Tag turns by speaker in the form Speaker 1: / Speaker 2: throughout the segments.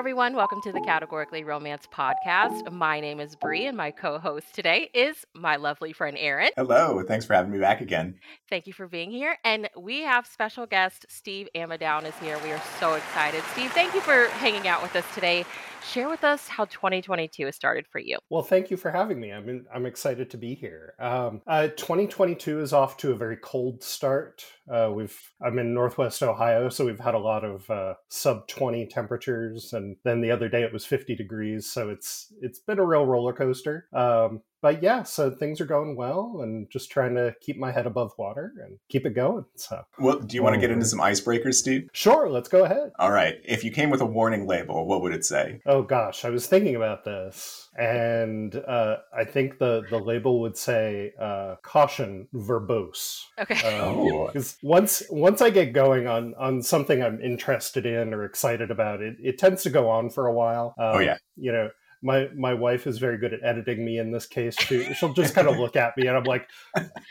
Speaker 1: everyone. Welcome to the Categorically Romance podcast. My name is Bree, and my co host today is my lovely friend Aaron.
Speaker 2: Hello. Thanks for having me back again.
Speaker 1: Thank you for being here. And we have special guest Steve Ammidown is here. We are so excited. Steve, thank you for hanging out with us today. Share with us how 2022 has started for you.
Speaker 3: Well, thank you for having me. I'm in, I'm excited to be here. Um, uh, 2022 is off to a very cold start. Uh, we've I'm in Northwest Ohio, so we've had a lot of uh, sub 20 temperatures, and then the other day it was 50 degrees. So it's it's been a real roller coaster. Um, but yeah, so things are going well, and just trying to keep my head above water and keep it going. So,
Speaker 2: well, do you want to get into some icebreakers, Steve?
Speaker 3: Sure, let's go ahead.
Speaker 2: All right. If you came with a warning label, what would it say?
Speaker 3: Oh gosh, I was thinking about this, and uh, I think the the label would say uh, "caution, verbose."
Speaker 1: Okay.
Speaker 3: Because um, once once I get going on on something I'm interested in or excited about, it it tends to go on for a while.
Speaker 2: Um, oh yeah.
Speaker 3: You know, my my wife is very good at editing me in this case too. She'll just kind of look at me and I'm like,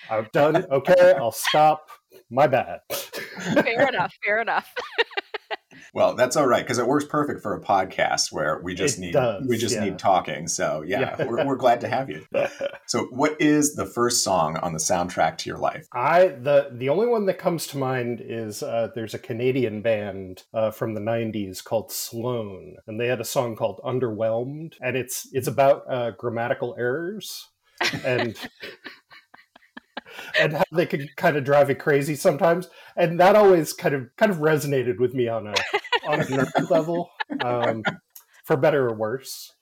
Speaker 3: I'm done. Okay, I'll stop. My bad.
Speaker 1: fair enough. Fair enough.
Speaker 2: Well, that's all right because it works perfect for a podcast where we just
Speaker 3: It
Speaker 2: need
Speaker 3: does,
Speaker 2: we just
Speaker 3: yeah.
Speaker 2: need talking. So yeah,
Speaker 3: Yeah.
Speaker 2: We're, we're glad to have you. So, what is the first song on the soundtrack to your life?
Speaker 3: I the the only one that comes to mind is uh, there's a Canadian band uh, from the '90s called Sloan, and they had a song called "Underwhelmed," and it's it's about uh, grammatical errors and and how they can kind of drive you crazy sometimes, and that always kind of kind of resonated with me on a on a nerd level, um, for better or worse.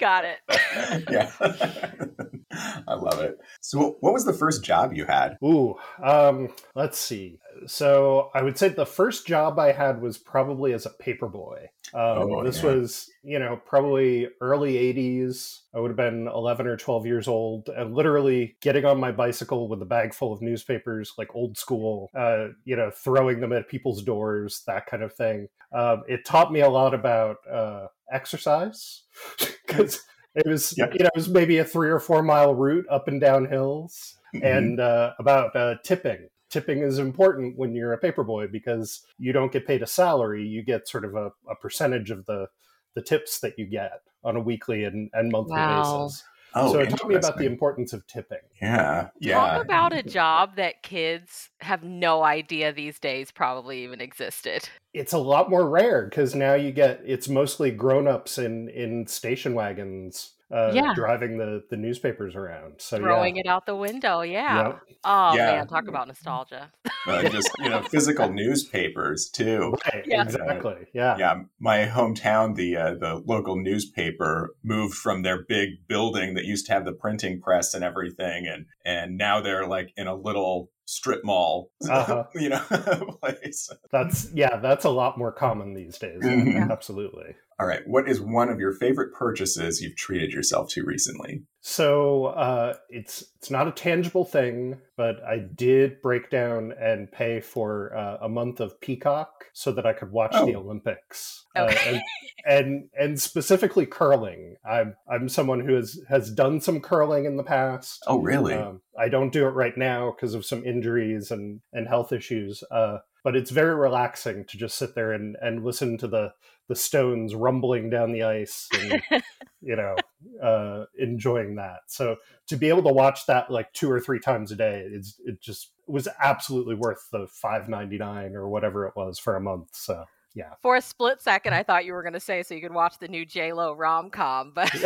Speaker 1: Got it.
Speaker 2: yeah, I love it. So, what was the first job you had?
Speaker 3: Ooh, um, let's see. So I would say the first job I had was probably as a paperboy. Um,
Speaker 2: Oh,
Speaker 3: this
Speaker 2: yeah.
Speaker 3: was, you know, probably early 80s. I would have been 11 or 12 years old and literally getting on my bicycle with a bag full of newspapers, like old school, uh, you know, throwing them at people's doors, that kind of thing. Um, it taught me a lot about uh, exercise because it was,
Speaker 2: Yeah.
Speaker 3: you know, it was maybe a three or four mile route up and down hills and uh, about uh, tipping. Tipping is important when you're a paperboy because you don't get paid a salary; you get sort of a, a percentage of the the tips that you get on a weekly and, and monthly
Speaker 1: Wow.
Speaker 3: basis.
Speaker 2: oh,
Speaker 3: so it taught me about the importance of tipping.
Speaker 2: yeah, yeah.
Speaker 1: Talk about a job that kids have no idea these days probably even existed.
Speaker 3: It's a lot more rare because now you get it's mostly grown ups in in station wagons. Uh,
Speaker 1: Yeah.
Speaker 3: driving the, the newspapers around. So
Speaker 1: Throwing
Speaker 3: yeah,
Speaker 1: it out the window. Yeah.
Speaker 3: Yep.
Speaker 1: Oh,
Speaker 2: Yeah.
Speaker 1: man. Talk about nostalgia.
Speaker 2: Uh, just you know, physical newspapers too.
Speaker 3: Right,
Speaker 1: Yeah.
Speaker 3: exactly. Yeah.
Speaker 2: Yeah, my hometown, the uh, the local newspaper moved from their big building that used to have the printing press and everything, and and now they're like in a little strip mall,
Speaker 3: Uh-huh.
Speaker 2: you know, place.
Speaker 3: That's yeah, that's a lot more common these days.
Speaker 2: Mhm.
Speaker 3: Absolutely.
Speaker 2: All right, what is one of your favorite purchases you've treated yourself to recently?
Speaker 3: So uh, it's it's not a tangible thing, but I did break down and pay for uh, a month of Peacock so that I could watch the
Speaker 2: Oh.
Speaker 3: Olympics.
Speaker 1: Okay.
Speaker 3: Uh, and, and and specifically curling. I'm I'm someone who has has done some curling in the past.
Speaker 2: Oh, really?
Speaker 3: Um, I don't do it right now because of some injuries and, and health issues. Uh, but it's very relaxing to just sit there and, and listen to the, the stones rumbling down the ice and, you know, uh, enjoying that. So to be able to watch that like two or three times a day, it's, it just was absolutely worth the five ninety nine or whatever it was for a month. So yeah.
Speaker 1: For a split second, I thought you were going to say so you could watch the new J Lo rom com, but
Speaker 3: you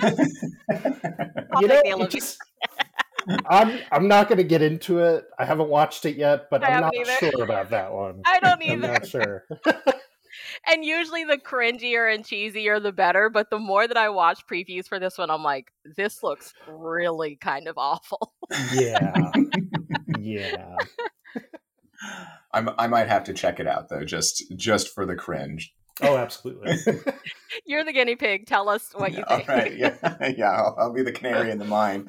Speaker 3: know,
Speaker 1: the
Speaker 3: it
Speaker 1: Olympics.
Speaker 3: just- I'm I'm not going to get into it. I haven't watched it yet, but
Speaker 1: I
Speaker 3: I'm not
Speaker 1: either.
Speaker 3: sure about that one.
Speaker 1: I don't
Speaker 3: I'm not sure.
Speaker 1: And usually the cringier and cheesier the better, but the more that I watch previews for this one, I'm like, this looks really kind of awful.
Speaker 3: yeah, yeah.
Speaker 2: I'm, I might have to check it out though, just just for the cringe.
Speaker 3: Oh, absolutely.
Speaker 1: You're the guinea pig. Tell us what you
Speaker 2: All
Speaker 1: think.
Speaker 2: right, yeah, yeah, I'll, I'll be the canary in the mine.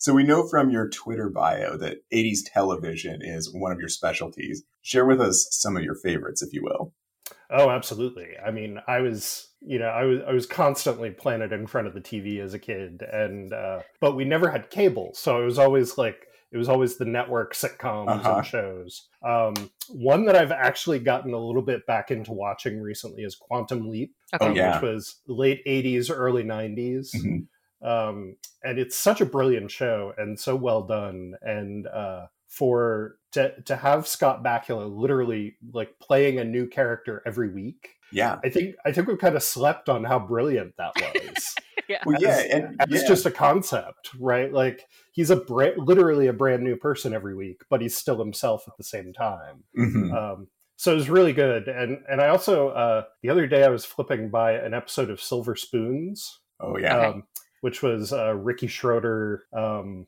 Speaker 2: So we know from your Twitter bio that 80s television is one of your specialties. Share with us some of your favorites, if you will.
Speaker 3: oh, absolutely. I mean, I was, you know, I was, I was constantly planted in front of the TV as a kid, and uh, but we never had cable, so it was always like it was always the network sitcoms
Speaker 2: Uh-huh.
Speaker 3: and shows. Um, one that I've actually gotten a little bit back into watching recently is Quantum Leap,
Speaker 1: Okay.
Speaker 2: Oh, yeah.
Speaker 3: which was late 80s, early 90s.
Speaker 2: Mhm.
Speaker 3: Um, and it's such a brilliant show and so well done. And uh, for to, to have Scott Bakula literally like playing a new character every week,
Speaker 2: Yeah.
Speaker 3: I think I think we kind of slept on how brilliant that was.
Speaker 1: Yeah.
Speaker 2: Well, yeah, and
Speaker 3: It's
Speaker 2: yeah.
Speaker 3: just a concept, right? Like he's a bra- literally a brand new person every week, but he's still himself at the same time.
Speaker 2: Mhm.
Speaker 3: Um, so it was really good. And and I also uh, the other day I was flipping by an episode of Silver Spoons,
Speaker 2: Oh yeah.
Speaker 3: um, which was uh, Ricky Schroder, um,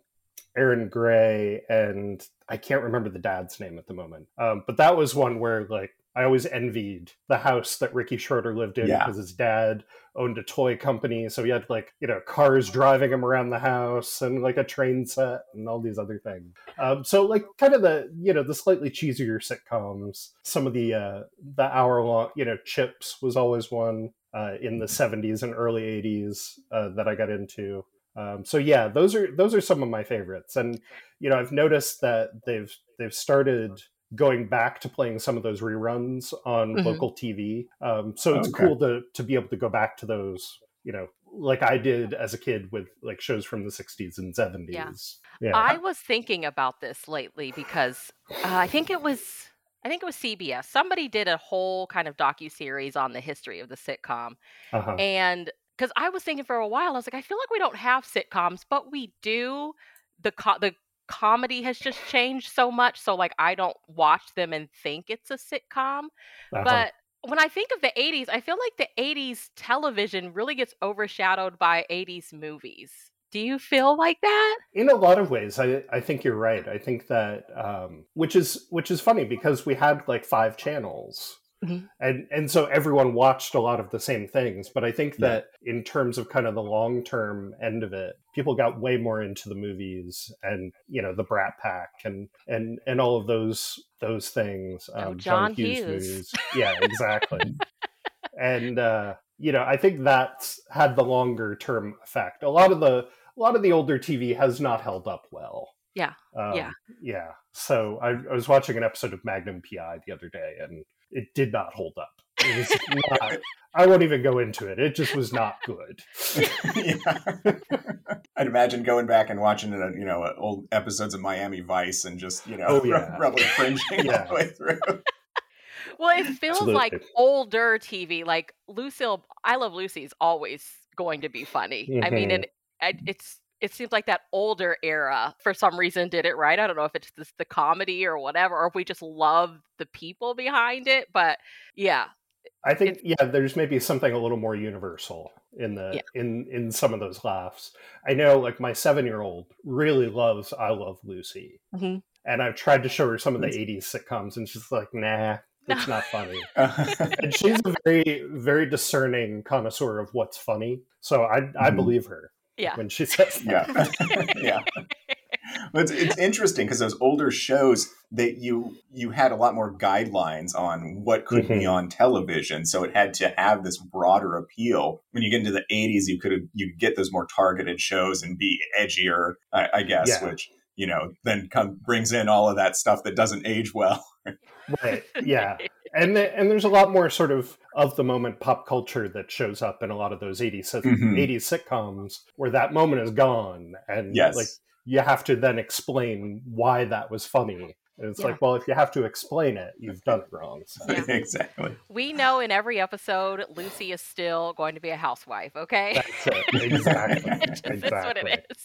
Speaker 3: Erin Gray, and I can't remember the dad's name at the moment. Um, but that was one where like I always envied the house that Ricky Schroder lived in
Speaker 2: Yeah.
Speaker 3: because his dad owned a toy company, so he had like you know cars driving him around the house and like a train set and all these other things. Um, so like kind of the you know the slightly cheesier sitcoms, some of the uh, the hour long you know Chips was always one uh, in the 70s and early 80s uh, that I got into. Um, so yeah, those are those are some of my favorites, and you know I've noticed that they've they've started going back to playing some of those reruns on
Speaker 1: Mhm.
Speaker 3: local TV. Um, so it's
Speaker 2: Okay.
Speaker 3: cool to to be able to go back to those, you know, like I did as a kid with like shows from the 60s and 70s. Yeah.
Speaker 1: I was thinking about this lately because uh, I think it was I think it was CBS. Somebody did a whole kind of docu series on the history of the sitcom,
Speaker 3: uh-huh.
Speaker 1: and because I was thinking for a while, I was like, I feel like we don't have sitcoms, but we do. The co- the comedy has just changed so much, so like I don't watch them and think it's a sitcom.
Speaker 3: Uh-huh.
Speaker 1: But when I think of the 80s, I feel like the 80s television really gets overshadowed by 80s movies. Do you feel like that?
Speaker 3: in a lot of ways I, I think you're right i think that um, which is which is funny because we had like five channels
Speaker 1: Mhm.
Speaker 3: and and so everyone watched a lot of the same things but i think
Speaker 2: Yeah.
Speaker 3: that in terms of kind of the long term end of it people got way more into the movies and you know the brat pack and and and all of those those things um,
Speaker 1: Oh, John Hughes.
Speaker 3: movies yeah exactly and uh you know i think that's had the longer term effect a lot of the a lot of the older tv has not held up well
Speaker 1: Yeah,
Speaker 3: um,
Speaker 1: yeah.
Speaker 3: yeah so I, I was watching an episode of magnum pi the other day and it did not hold up it was not i won't even go into it it just was not good
Speaker 2: yeah. I'd imagine going back and watching uh, you know old episodes of Miami Vice and just you know
Speaker 3: Oh, yeah.
Speaker 2: probably cringing
Speaker 3: Yeah.
Speaker 2: all the way through.
Speaker 1: Well, it feels like older TV. Like Lucille, I Love Lucy is always going to be funny. I mean,
Speaker 3: Mhm.
Speaker 1: And I- it's it seems like that older era for some reason did it right. I don't know if it's just the comedy or whatever, or if we just love the people behind it. But yeah,
Speaker 3: I think yeah, there's maybe something a little more universal in the
Speaker 1: Yeah.
Speaker 3: in in some of those laughs. I know like my 7-year-old really loves I Love Lucy.
Speaker 1: Mhm.
Speaker 3: And I've tried to show her some of the 80s sitcoms and she's like, "Nah, it's not funny." And she's a very very discerning connoisseur of what's funny. So I I
Speaker 2: Mhm.
Speaker 3: believe her
Speaker 1: yeah,
Speaker 3: when she says that.
Speaker 2: yeah, yeah. But it's, it's interesting because those older shows that you you had a lot more guidelines on what could be
Speaker 3: Mhm.
Speaker 2: on television, so it had to have this broader appeal. When you get into the '80s, you could you could get those more targeted shows and be edgier, I, I guess,
Speaker 3: Yeah.
Speaker 2: which you know then come brings in all of that stuff that doesn't age well.
Speaker 3: Right. Yeah. And the, and there's a lot more sort of of the moment pop culture that shows up in a lot of those 80s sit-
Speaker 2: Mhm.
Speaker 3: 80s sitcoms where that moment is gone and
Speaker 2: Yes.
Speaker 3: like you have to then explain why that was funny. And it's
Speaker 1: Yeah.
Speaker 3: like, well, if you have to explain it, you've done it wrong. So.
Speaker 1: Yeah.
Speaker 2: exactly.
Speaker 1: we know in every episode Lucy is still going to be a housewife. Okay.
Speaker 3: That's it. Exactly.
Speaker 1: Just is what
Speaker 3: exactly.
Speaker 1: it is.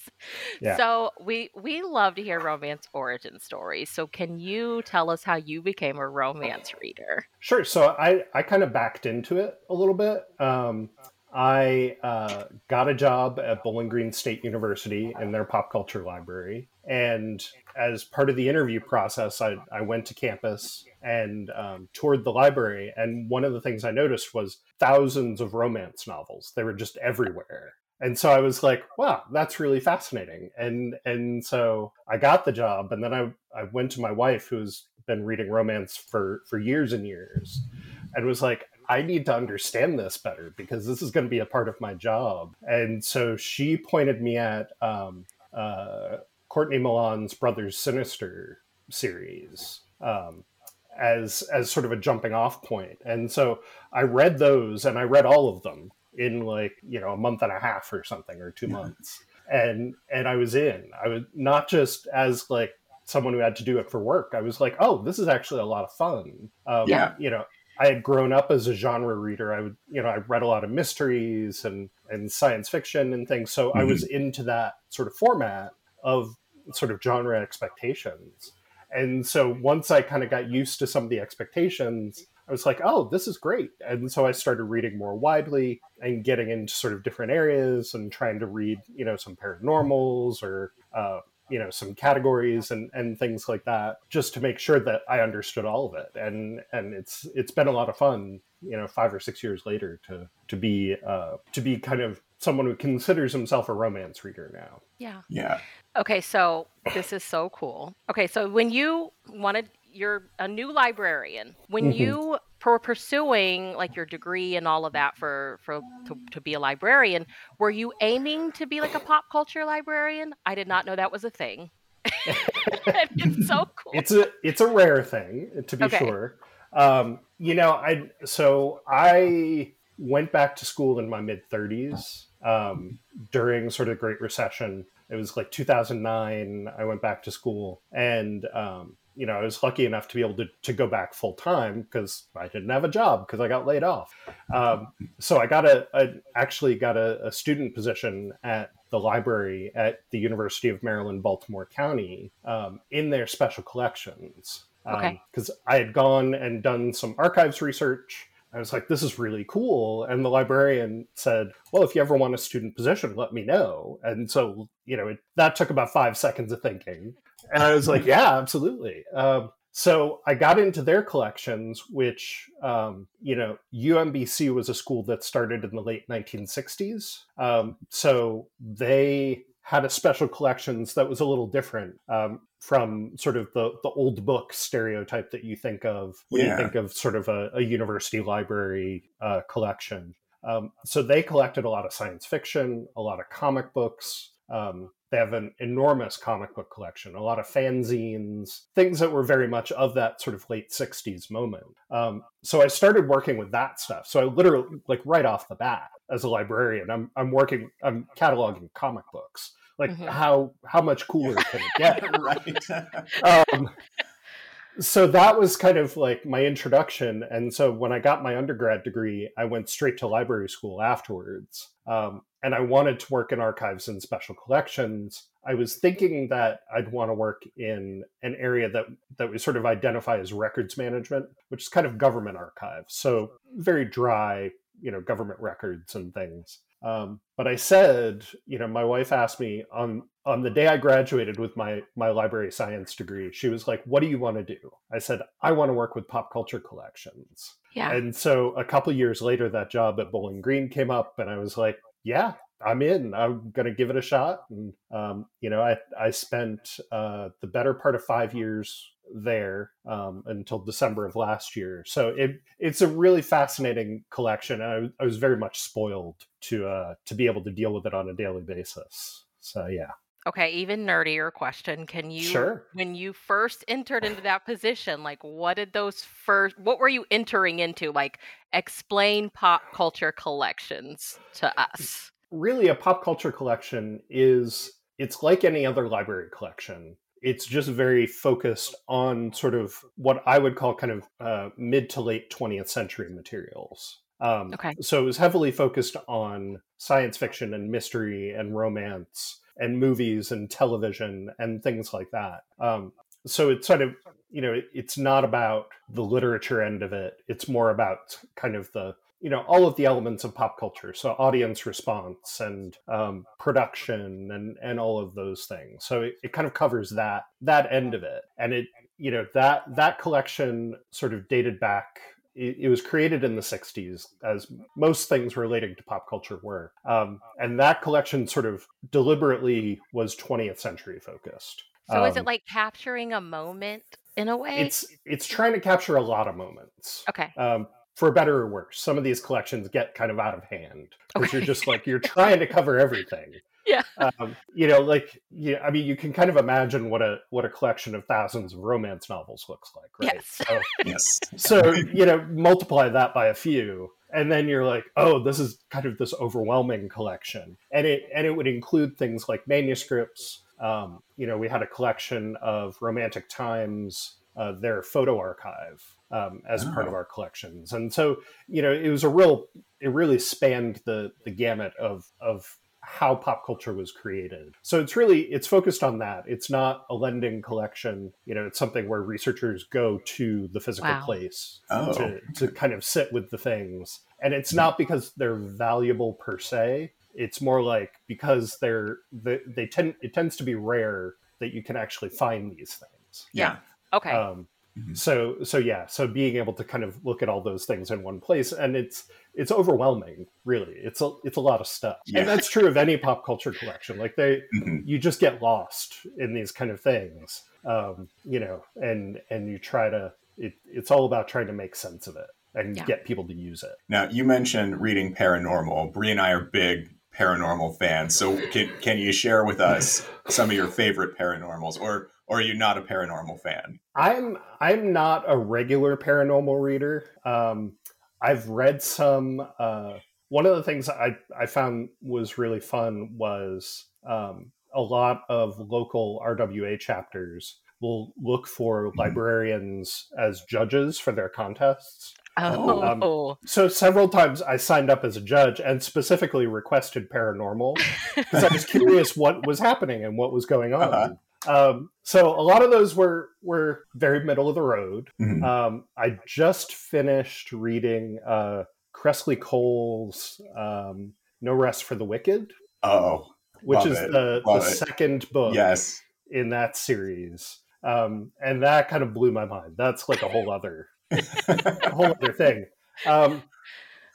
Speaker 3: Yeah.
Speaker 1: So we we love to hear romance origin stories. So can you tell us how you became a romance reader?
Speaker 3: Sure. So I, I kind of backed into it a little bit. Um, I uh, got a job at Bowling Green State University in their pop culture library. And as part of the interview process, I, I went to campus and um, toured the library. And one of the things I noticed was thousands of romance novels. They were just everywhere. And so I was like, wow, that's really fascinating. And and so I got the job and then I, I went to my wife who's been reading romance for, for years and years and was like, I need to understand this better because this is going to be a part of my job. And so she pointed me at um, uh, Courtney Milan's Brothers Sinister series um, as as sort of a jumping off point. and so I read those and I read all of them in like you know a month and a half or something or two months, and and I was in. I was not just as like someone who had to do it for work. I was like, oh, this is actually a lot of fun. Um,
Speaker 2: Yeah.
Speaker 3: You know, I had grown up as a genre reader. I would, you know, I read a lot of mysteries and and science fiction and things. So I was into that sort of format of sort of genre expectations. And so once I kind of got used to some of the expectations, I was like, oh, this is great. And so I started reading more widely and getting into sort of different areas and trying to read, you know, some paranormals or, uh, you know, some categories and, and things like that, just to make sure that I understood all of it. And and it's it's been a lot of fun, you know, five or six years later to to be uh, to be kind of someone who considers himself a romance reader now.
Speaker 1: Yeah.
Speaker 2: Yeah.
Speaker 1: Okay, so this is so cool. Okay, so when you wanted you're a new librarian. When
Speaker 3: Mhm.
Speaker 1: you were pursuing like your degree and all of that for for to, to be a librarian, were you aiming to be like a pop culture librarian? I did not know that was a thing. it's so cool.
Speaker 3: It's a it's a rare thing to be
Speaker 1: Okay.
Speaker 3: sure. Um, you know, I so I went back to school in my mid 30s um, during sort of Great Recession. It was like 2009. I went back to school, and um, you know, I was lucky enough to be able to, to go back full time because I didn't have a job because I got laid off. Um, so I got a, a actually got a, a student position at the library at the University of Maryland, Baltimore County, um, in their special collections.
Speaker 1: Okay.
Speaker 3: Because I had gone and done some archives research. I was like, this is really cool. And the librarian said, well, if you ever want a student position, let me know. And so, you know, it, that took about five seconds of thinking. And I was like, yeah, absolutely. Um, so I got into their collections, which, um, you know, UMBC was a school that started in the late 1960s. Um, so they had a special collections that was a little different um, from sort of the, the old book stereotype that you think of when
Speaker 2: Yeah.
Speaker 3: you think of sort of a, a university library uh, collection. Um, so they collected a lot of science fiction, a lot of comic books. Um, they have an enormous comic book collection, a lot of fanzines, things that were very much of that sort of late 60s moment. Um, so I started working with that stuff. So I literally, like right off the bat, as a librarian, I'm, I'm working, I'm cataloging comic books. Like
Speaker 1: Mhm.
Speaker 3: how how much cooler can it get?
Speaker 2: right.
Speaker 3: um, so that was kind of like my introduction and so when i got my undergrad degree i went straight to library school afterwards um, and i wanted to work in archives and special collections i was thinking that i'd want to work in an area that that we sort of identify as records management which is kind of government archives so very dry you know government records and things um, but I said, you know, my wife asked me on on the day I graduated with my my library science degree. She was like, "What do you want to do?" I said, "I want to work with pop culture collections."
Speaker 1: yeah.
Speaker 3: And so a couple years later, that job at Bowling Green came up, and I was like, "Yeah, I'm in. I'm gonna give it a shot." And um, you know, I I spent uh, the better part of five years there um, until December of last year. So it it's a really fascinating collection, I, I was very much spoiled to uh, to be able to deal with it on a daily basis. So yeah,
Speaker 1: Okay, even nerdier question. Can you
Speaker 3: sure.
Speaker 1: when you first entered into that position, like what did those first what were you entering into? Like explain pop culture collections to us.
Speaker 3: really a pop culture collection is it's like any other library collection it's just very focused on sort of what i would call kind of uh, mid to late 20th century materials. Um,
Speaker 1: Okay.
Speaker 3: so it was heavily focused on science fiction and mystery and romance and movies and television and things like that. Um, so it's sort of you know it, it's not about the literature end of it. It's more about kind of the you know all of the elements of pop culture. So audience response and um, production and and all of those things. So it, it kind of covers that that end of it. And it you know that that collection sort of dated back it, was created in the 60s as most things relating to pop culture were. Um, and that collection sort of deliberately was 20th century focused.
Speaker 1: So is it
Speaker 3: Um,
Speaker 1: like capturing a moment in a way?
Speaker 3: it's it's trying to capture a lot of moments.
Speaker 1: Okay.
Speaker 3: um, for better or worse. Some of these collections get kind of out of hand because
Speaker 1: Okay.
Speaker 3: you're just like you're trying to cover everything.
Speaker 1: Yeah.
Speaker 3: Um, you know, like yeah, I mean, you can kind of imagine what a what a collection of thousands of romance novels looks like, right?
Speaker 1: Yes.
Speaker 3: So,
Speaker 2: Yes.
Speaker 3: so you know, multiply that by a few, and then you're like, oh, this is kind of this overwhelming collection, and it and it would include things like manuscripts. Um, you know, we had a collection of Romantic Times, uh, their photo archive, um, as part of
Speaker 2: Oh.
Speaker 3: our collections, and so you know, it was a real, it really spanned the the gamut of of how pop culture was created. So it's really it's focused on that. It's not a lending collection. You know, it's something where researchers go to the physical
Speaker 1: Wow.
Speaker 3: place
Speaker 2: Oh.
Speaker 3: to, to kind of sit with the things. And it's not because they're valuable per se. It's more like because they're they, they tend it tends to be rare that you can actually find these things.
Speaker 2: Yeah.
Speaker 1: Okay.
Speaker 3: Um,
Speaker 2: Mhm.
Speaker 3: so so yeah, so being able to kind of look at all those things in one place, and it's it's overwhelming, really. It's a it's a lot of stuff,
Speaker 2: Yeah.
Speaker 3: and that's true of any pop culture collection. Like they,
Speaker 2: Mhm.
Speaker 3: you just get lost in these kind of things, um, you know, and and you try to. It, it's all about trying to make sense of it and
Speaker 1: Yeah.
Speaker 3: get people to use it.
Speaker 2: Now, you mentioned reading paranormal. Bree and I are big paranormal fans. So, can, can you share with us some of your favorite paranormals, or, or are you not a paranormal fan?
Speaker 3: I'm I'm not a regular paranormal reader. Um, I've read some. Uh, one of the things I I found was really fun was um, a lot of local RWA chapters will look for librarians as judges for their contests.
Speaker 1: oh.
Speaker 3: um, So several times I signed up as a judge and specifically requested paranormal because I was curious what was happening and what was going on.
Speaker 2: Uh-huh.
Speaker 3: Um, so a lot of those were were very middle of the road.
Speaker 2: Mhm.
Speaker 3: Um, I just finished reading uh, Kresley Cole's um, "No Rest for the Wicked,"
Speaker 2: Oh,
Speaker 3: which is
Speaker 2: it.
Speaker 3: the, the second book
Speaker 2: yes.
Speaker 3: in that series, um, and that kind of blew my mind. That's like a whole other a whole other thing. Um,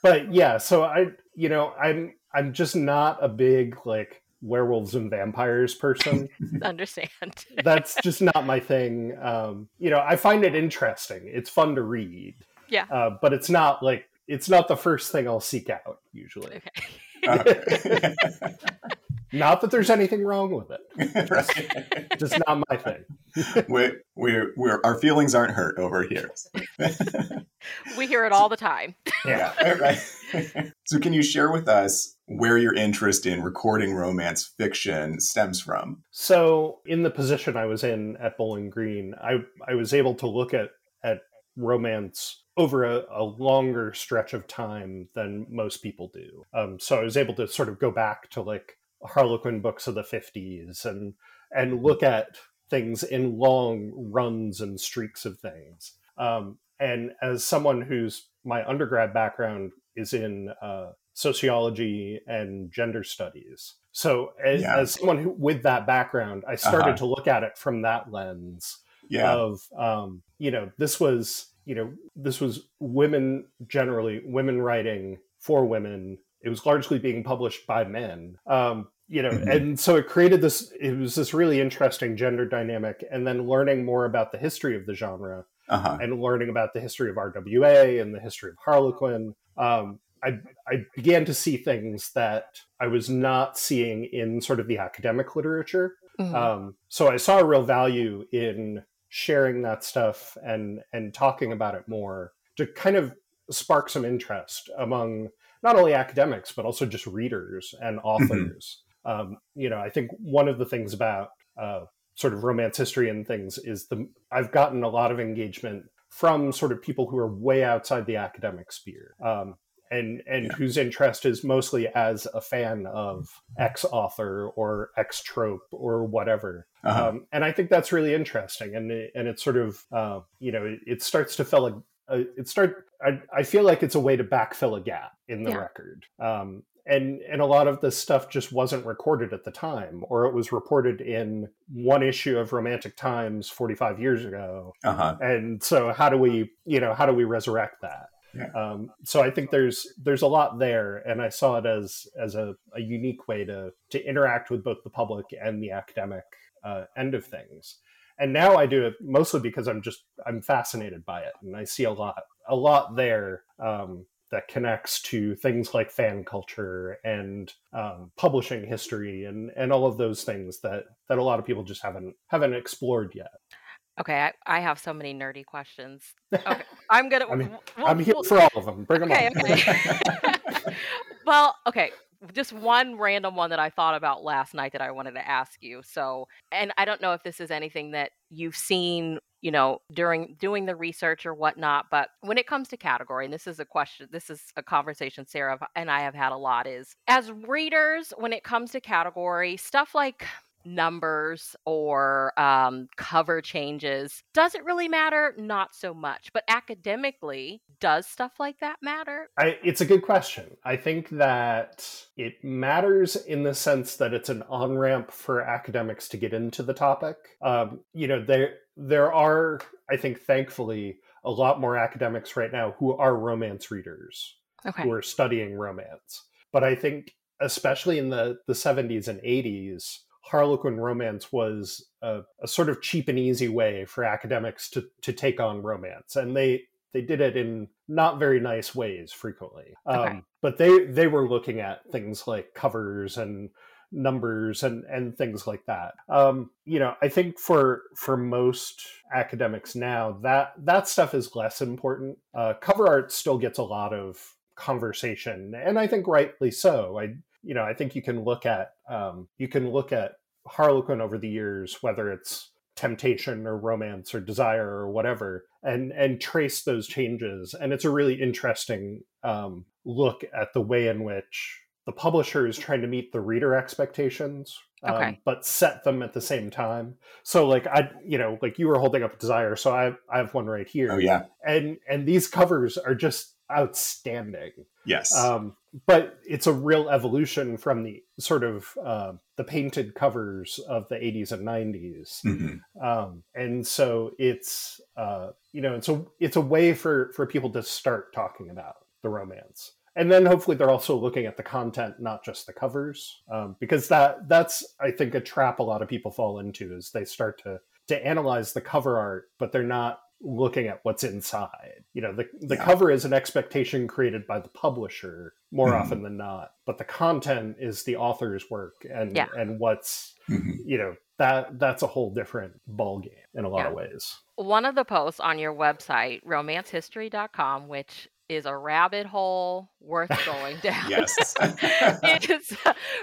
Speaker 3: but yeah, so I, you know, I'm I'm just not a big like werewolves and vampires person.
Speaker 1: Understand.
Speaker 3: That's just not my thing. Um, you know, I find it interesting. It's fun to read.
Speaker 1: Yeah.
Speaker 3: Uh, but it's not like it's not the first thing I'll seek out usually.
Speaker 1: Okay.
Speaker 2: Uh,
Speaker 3: Not that there's anything wrong with it.
Speaker 2: right.
Speaker 3: Just not my thing.
Speaker 2: we we're, we're, our feelings aren't hurt over here.
Speaker 1: We hear it all the time.
Speaker 3: Yeah.
Speaker 2: Yeah, right. so, can you share with us where your interest in recording romance fiction stems from?
Speaker 3: So, in the position I was in at Bowling Green, I I was able to look at at romance over a, a longer stretch of time than most people do. Um, so, I was able to sort of go back to like Harlequin books of the '50s and and look at things in long runs and streaks of things. Um, and as someone who's my undergrad background is in uh, sociology and gender studies. So, as,
Speaker 2: Yeah.
Speaker 3: as someone who, with that background, I started
Speaker 2: Uh-huh.
Speaker 3: to look at it from that lens
Speaker 2: Yeah.
Speaker 3: of, um, you know, this was, you know, this was women generally, women writing for women. It was largely being published by men. Um, you know,
Speaker 2: Mhm.
Speaker 3: and so it created this. It was this really interesting gender dynamic, and then learning more about the history of the genre
Speaker 2: Uh huh.
Speaker 3: and learning about the history of RWA and the history of Harlequin, um, I, I began to see things that I was not seeing in sort of the academic literature.
Speaker 1: Mhm.
Speaker 3: Um, so I saw a real value in sharing that stuff and and talking about it more to kind of spark some interest among not only academics but also just readers and authors. Um, you know, I think one of the things about uh, sort of romance history and things is the I've gotten a lot of engagement from sort of people who are way outside the academic sphere. Um, and, and
Speaker 2: Yeah.
Speaker 3: whose interest is mostly as a fan of X author or X trope or whatever.
Speaker 2: Uh-huh.
Speaker 3: Um, and I think that's really interesting. And it, and it's sort of uh, you know it, it starts to fill a, a it start. I, I feel like it's a way to backfill a gap in the
Speaker 1: Yeah.
Speaker 3: record. Um, and and a lot of this stuff just wasn't recorded at the time, or it was reported in one issue of Romantic Times 45 years ago.
Speaker 2: Uh huh.
Speaker 3: And so, how do we you know how do we resurrect that?
Speaker 2: Yeah.
Speaker 3: Um, so I think there's there's a lot there, and I saw it as as a, a unique way to to interact with both the public and the academic uh, end of things. And now I do it mostly because I'm just I'm fascinated by it, and I see a lot a lot there um, that connects to things like fan culture and um, publishing history and and all of those things that that a lot of people just haven't haven't explored yet.
Speaker 1: Okay, I, I have so many nerdy questions. Okay, I'm gonna.
Speaker 3: I mean,
Speaker 1: we'll-
Speaker 3: I'm here
Speaker 1: we'll-
Speaker 3: for all of them. Bring
Speaker 1: Okay,
Speaker 3: them on.
Speaker 1: okay. well, okay. Just one random one that I thought about last night that I wanted to ask you. So, and I don't know if this is anything that you've seen, you know, during doing the research or whatnot, but when it comes to category, and this is a question, this is a conversation Sarah and I have had a lot is as readers, when it comes to category, stuff like numbers or um, cover changes does it really matter not so much but academically does stuff like that matter
Speaker 3: I, it's a good question. I think that it matters in the sense that it's an on ramp for academics to get into the topic. Um, you know, there there are, I think, thankfully, a lot more academics right now who are romance readers
Speaker 1: okay
Speaker 3: who are studying romance. But I think, especially in the the seventies and eighties, Harlequin romance was a, a sort of cheap and easy way for academics to to take on romance, and they they did it in not very nice ways frequently. Um,
Speaker 1: Okay.
Speaker 3: But they they were looking at things like covers and numbers and and things like that. Um, you know, I think for for most academics now that that stuff is less important. Uh, cover art still gets a lot of conversation, and I think rightly so. I you know I think you can look at um, you can look at Harlequin over the years, whether it's temptation or romance or desire or whatever and and trace those changes. And it's a really interesting um, look at the way in which the publisher is trying to meet the reader expectations um, but set them at the same time. So like i you know like you were holding up desire so i i have one right here.
Speaker 2: Oh yeah.
Speaker 3: and and these covers are just outstanding.
Speaker 2: Yes.
Speaker 3: um, but it's a real evolution from the sort of uh, the painted covers of the 80s and 90s
Speaker 2: Mhm.
Speaker 3: um, and so it's uh, you know it's a it's a way for for people to start talking about the romance and then hopefully they're also looking at the content not just the covers um, because that that's i think a trap a lot of people fall into is they start to to analyze the cover art but they're not looking at what's inside you know the, the
Speaker 2: Yeah.
Speaker 3: cover is an expectation created by the publisher more
Speaker 2: Mhm.
Speaker 3: often than not but the content is the author's work and
Speaker 1: Yeah.
Speaker 3: and what's
Speaker 2: Mhm.
Speaker 3: you know that that's a whole different ballgame in a lot
Speaker 1: Yeah.
Speaker 3: of ways
Speaker 1: one of the posts on your website romancehistory.com which is a rabbit hole worth going down
Speaker 2: Yes.
Speaker 1: it's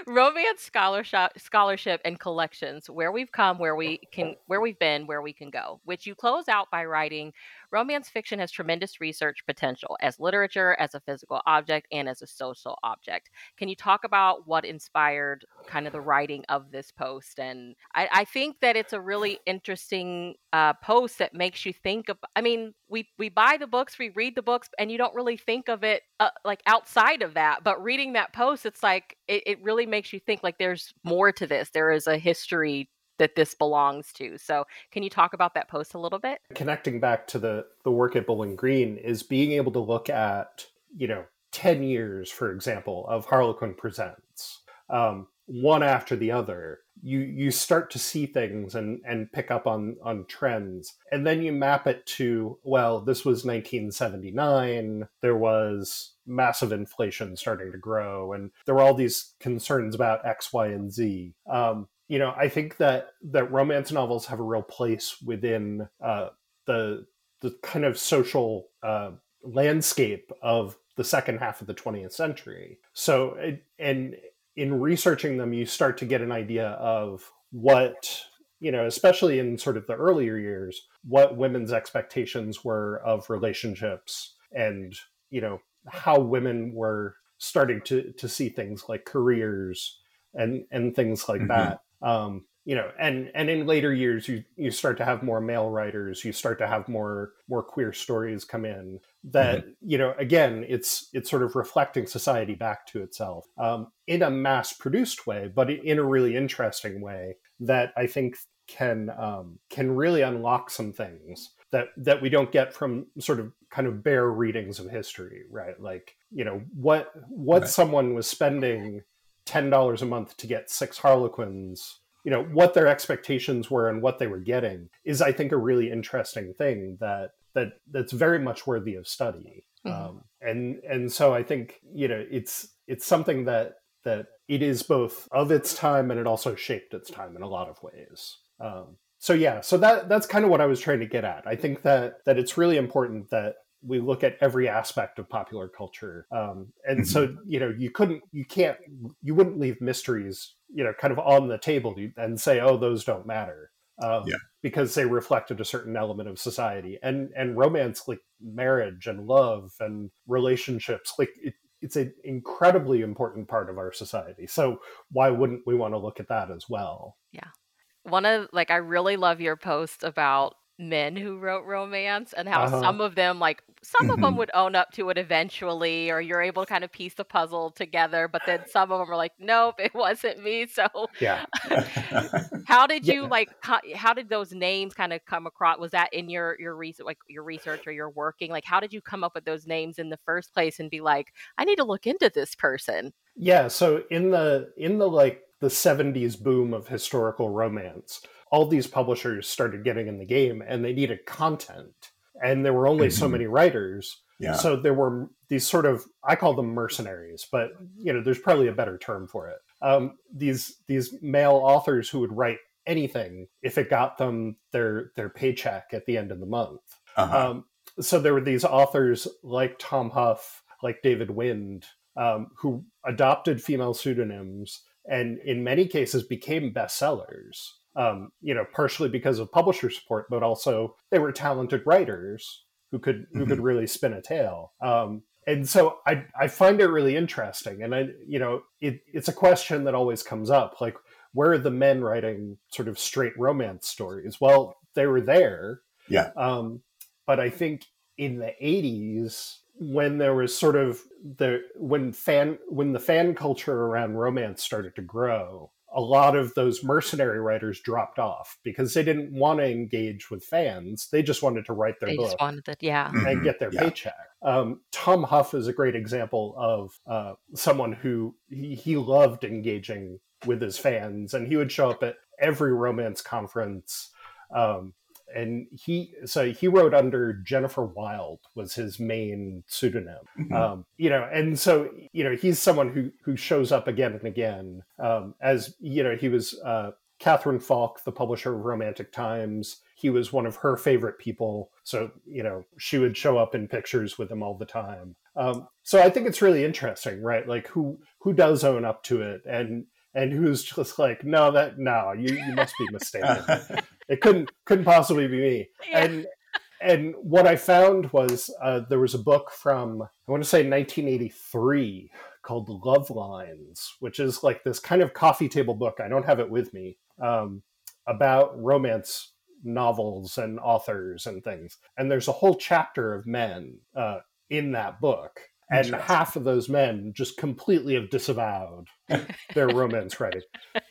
Speaker 1: romance scholarship scholarship and collections where we've come where we can where we've been where we can go which you close out by writing romance fiction has tremendous research potential as literature as a physical object and as a social object. Can you talk about what inspired kind of the writing of this post? And i, I think that it's a really interesting uh, post that makes you think of i mean we we buy the books we read the books and you don't really think of it uh, like outside of that but reading that post it's like it, it really makes you think like there's more to this. There is a history that this belongs to. So can you talk about that post a little bit?
Speaker 3: Connecting back to the the work at bowling green is being able to look at you know 10 years for example of harlequin presents um, one after the other. You you start to see things and and pick up on on trends and then you map it to well this was 1979 there was massive inflation starting to grow and there were all these concerns about x y and z. Um, you know i think that that romance novels have a real place within uh, the the kind of social uh, landscape of the second half of the 20th century. So, it, and in researching them, you start to get an idea of what you know, especially in sort of the earlier years, what women's expectations were of relationships, and you know how women were starting to to see things like careers and and things like
Speaker 2: Mhm.
Speaker 3: that. Um, you know and and in later years you you start to have more male writers you start to have more more queer stories come in that you know again it's it's sort of reflecting society back to itself um, in a mass produced way but in a really interesting way that i think can um, can really unlock some things that that we don't get from sort of kind of bare readings of history right like you know what what
Speaker 2: Right.
Speaker 3: someone was spending $10 a month to get six harlequins you know what their expectations were and what they were getting is i think a really interesting thing that that that's very much worthy of study mm-hmm. um, and and so I think you know it's it's something that that it is both of its time and it also shaped its time in a lot of ways. Um, so yeah, so that that's kind of what I was trying to get at. I think that that it's really important that we look at every aspect of popular culture um, and mm-hmm. so you know you couldn't you can't you wouldn't leave mysteries you know kind of on the table and say oh those don't matter um, yeah. because they reflected a certain element of society and and romance like marriage and love and relationships like it, it's an incredibly important part of our society so why wouldn't we want to look at that as well
Speaker 1: yeah one of like i really love your post about men who wrote romance and how uh-huh. some of them like some mm-hmm. of them would own up to it eventually or you're able to kind of piece the puzzle together but then some of them are like nope it wasn't me. So
Speaker 3: yeah.
Speaker 1: how did you yeah. like how did those names kind of come across? Was that in your your research like your research or your working? Like how did you come up with those names in the first place and be like i need to look into this person.
Speaker 3: Yeah so in the in the like the 70s boom of historical romance all these publishers started getting in the game and they needed content and there were only mm-hmm. so many writers yeah. so there were these sort of i call them mercenaries but you know there's probably a better term for it um, these these male authors who would write anything if it got them their their paycheck at the end of the month uh-huh. um, so there were these authors like tom huff like david wind um, who adopted female pseudonyms and in many cases became bestsellers um, you know, partially because of publisher support, but also they were talented writers who could who mm-hmm. could really spin a tale. Um, and so I I find it really interesting, and I you know it, it's a question that always comes up, like where are the men writing sort of straight romance stories? Well, they were there,
Speaker 2: yeah.
Speaker 3: Um, but I think in the '80s when there was sort of the when fan when the fan culture around romance started to grow a lot of those mercenary writers dropped off because they didn't want to engage with fans. They just wanted to write their
Speaker 1: they
Speaker 3: book.
Speaker 1: Just wanted it, yeah.
Speaker 3: And mm-hmm. get their yeah. paycheck. Um, Tom Huff is a great example of uh, someone who he, he loved engaging with his fans, and he would show up at every romance conference. Um, and he so he wrote under Jennifer Wilde was his main pseudonym. Mm-hmm. Um, you know, and so you know he's someone who who shows up again and again um, as you know he was uh, Kathryn Falk, the publisher of Romantic Times. He was one of her favorite people, so you know she would show up in pictures with him all the time. Um, so I think it's really interesting, right? Like who who does own up to it, and and who's just like, no, that no, you you must be mistaken. it couldn't couldn't possibly be me. Yeah. And and what I found was uh, there was a book from I want to say 1983 called Love Lines, which is like this kind of coffee table book. I don't have it with me um, about romance novels and authors and things. And there's a whole chapter of men uh, in that book and half of those men just completely have disavowed their romance writing.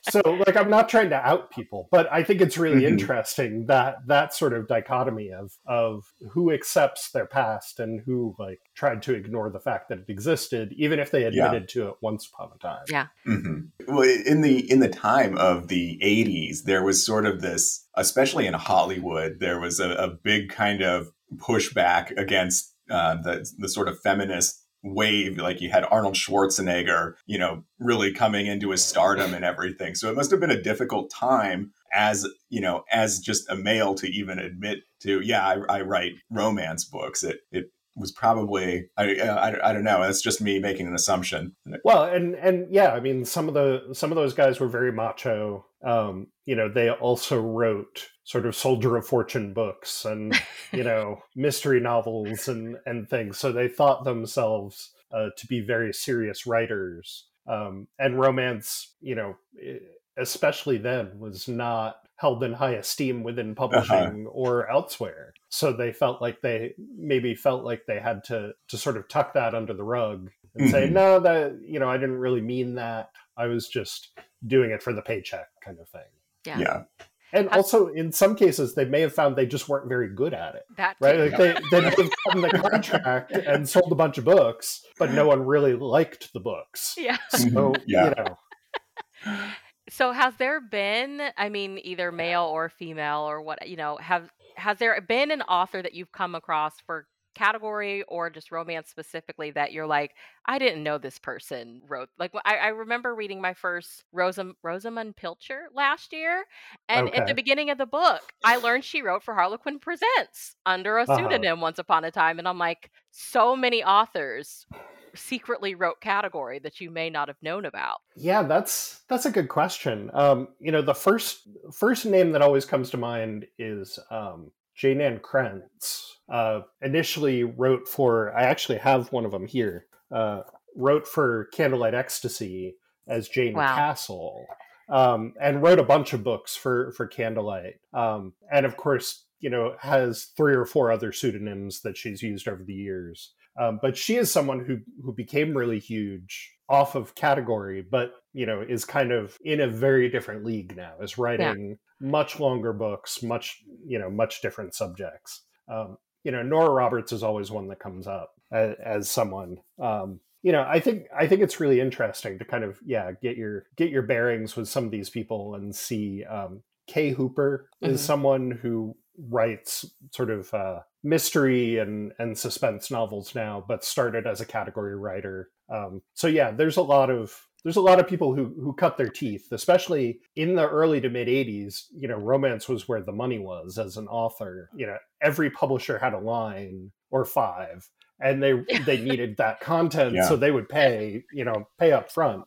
Speaker 3: So, like, I'm not trying to out people, but I think it's really mm-hmm. interesting that that sort of dichotomy of of who accepts their past and who like tried to ignore the fact that it existed, even if they admitted yeah. to it once upon a time.
Speaker 1: Yeah.
Speaker 2: Mm-hmm. Well, in the in the time of the '80s, there was sort of this, especially in Hollywood, there was a, a big kind of pushback against uh, the the sort of feminist wave like you had arnold schwarzenegger you know really coming into his stardom and everything. So it must have been a difficult time as you know as just a male to even admit to yeah i, I write romance books. It it was probably I, I, I don't know. That's just me making an assumption.
Speaker 3: Well and and yeah i mean some of the some of those guys were very macho. Um you know they also wrote sort of soldier of fortune books and you know mystery novels and and things so they thought themselves uh, to be very serious writers um, and romance you know especially then was not held in high esteem within uh-huh. publishing uh-huh. or elsewhere so they felt like they maybe felt like they had to to sort of tuck that under the rug and mm-hmm. say no that you know i didn't really mean that i was just doing it for the paycheck kind of thing
Speaker 1: yeah
Speaker 2: yeah
Speaker 3: and Has, also, in some cases, they may have found they just weren't very good at it.
Speaker 1: That
Speaker 3: right? Like they they may have gotten the contract and sold a bunch of books, but no one really liked the books.
Speaker 1: Yeah.
Speaker 3: So mm-hmm. yeah. you know.
Speaker 1: So has there been, I mean, either male or female or what, you know, have has there been an author that you've come across for category or just romance specifically that you're like, I didn't know this person wrote. Like I, I remember reading my first Rosam, Rosamunde Pilcher last year, and at the beginning of the book, I learned she wrote for Harlequin Presents under a
Speaker 3: Uh-huh.
Speaker 1: pseudonym once upon a time, and I'm like, so many authors secretly wrote category that you may not have known about.
Speaker 3: Yeah, that's that's a good question. Um, you know, the first first name that always comes to mind is um, Jayne Ann Krentz. Uh, initially wrote for I actually have one of them here. Uh, wrote for Candlelight Ecstasy as Jayne
Speaker 1: Wow.
Speaker 3: Castle, um, and wrote a bunch of books for for Candlelight. Um, and of course, you know, has three or four other pseudonyms that she's used over the years. Um, but she is someone who who became really huge off of category, but you know is kind of in a very different league now. Is writing much longer books, much you know much different subjects. Um, you know, Nora Roberts is always one that comes up as, as someone. Um, you know, I think I think it's really interesting to kind of yeah get your get your bearings with some of these people and see. Um, Kay Hooper is
Speaker 1: Mhm.
Speaker 3: someone who writes sort of uh, mystery and and suspense novels now, but started as a category writer. Um, so yeah, there's a lot of there's a lot of people who who cut their teeth, especially in the early to mid '80s. You know, romance was where the money was as an author. You know, every publisher had a line or five, and they they needed that content,
Speaker 2: Yeah.
Speaker 3: so they would pay you know pay up front.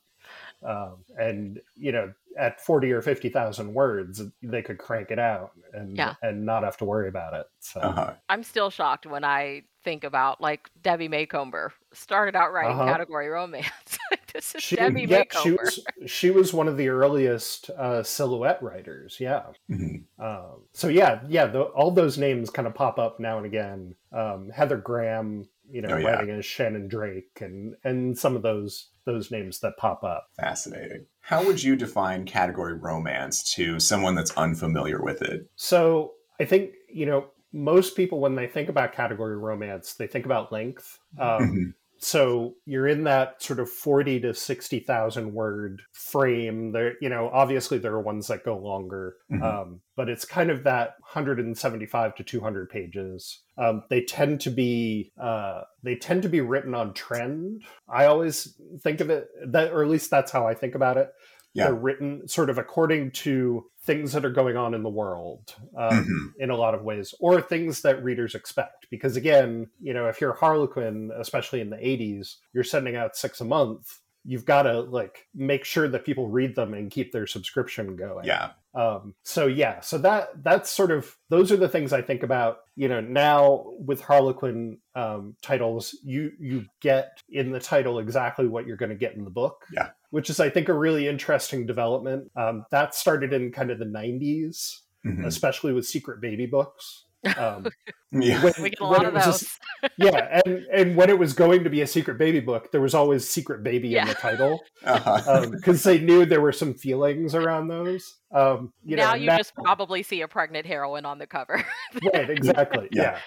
Speaker 3: Um, and you know, at forty or fifty thousand words, they could crank it out and
Speaker 1: Yeah.
Speaker 3: and not have to worry about it. So
Speaker 2: Uh-huh.
Speaker 1: I'm still shocked when I think about like Debbie Macomber started out writing
Speaker 3: Uh-huh.
Speaker 1: category romance. this is
Speaker 3: she,
Speaker 1: Debbie
Speaker 3: yeah, she was she was one of the earliest uh, silhouette writers. Yeah.
Speaker 2: Mhm.
Speaker 3: Um, so yeah, yeah, the, all those names kind of pop up now and again. Um, Heather Graham, you know,
Speaker 2: Oh, yeah.
Speaker 3: writing as Shannon Drake, and and some of those those names that pop up.
Speaker 2: Fascinating. How would you define category romance to someone that's unfamiliar with it?
Speaker 3: So I think you know most people when they think about category romance, they think about length. Um,
Speaker 2: Mhm.
Speaker 3: So you're in that sort of 40 to 60,000 word frame there you know obviously there are ones that go longer
Speaker 2: Mhm.
Speaker 3: um, but it's kind of that 175 to 200 pages um, they tend to be uh, they tend to be written on trend i always think of it that or at least that's how i think about it
Speaker 2: Yeah.
Speaker 3: they're written sort of according to things that are going on in the world um,
Speaker 2: Mhm.
Speaker 3: in a lot of ways, or things that readers expect. Because again, you know, if you're Harlequin, especially in the 80s, you're sending out six a month. You've got to like make sure that people read them and keep their subscription going.
Speaker 2: Yeah.
Speaker 3: Um, so yeah, so that that's sort of those are the things I think about. You know, now with Harlequin um, titles, you you get in the title exactly what you're going to get in the book.
Speaker 2: Yeah.
Speaker 3: which is I think a really interesting development. Um, that started in kind of the '90s,
Speaker 2: Mhm.
Speaker 3: especially with secret baby books. Um,
Speaker 2: Yeah.
Speaker 3: when-
Speaker 1: we get a lot
Speaker 3: it
Speaker 1: of
Speaker 3: was a yeah, and and when it was going to be a secret baby book, there was always secret baby in the title
Speaker 2: Uh-huh.
Speaker 3: because they knew there were some feelings around those. Um, you
Speaker 1: now
Speaker 3: know,
Speaker 1: you
Speaker 3: now-
Speaker 1: just probably see a pregnant heroine on the cover.
Speaker 3: right exactly
Speaker 2: Yeah.
Speaker 3: yeah.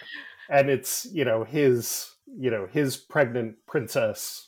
Speaker 3: and it's you know his you know his pregnant princess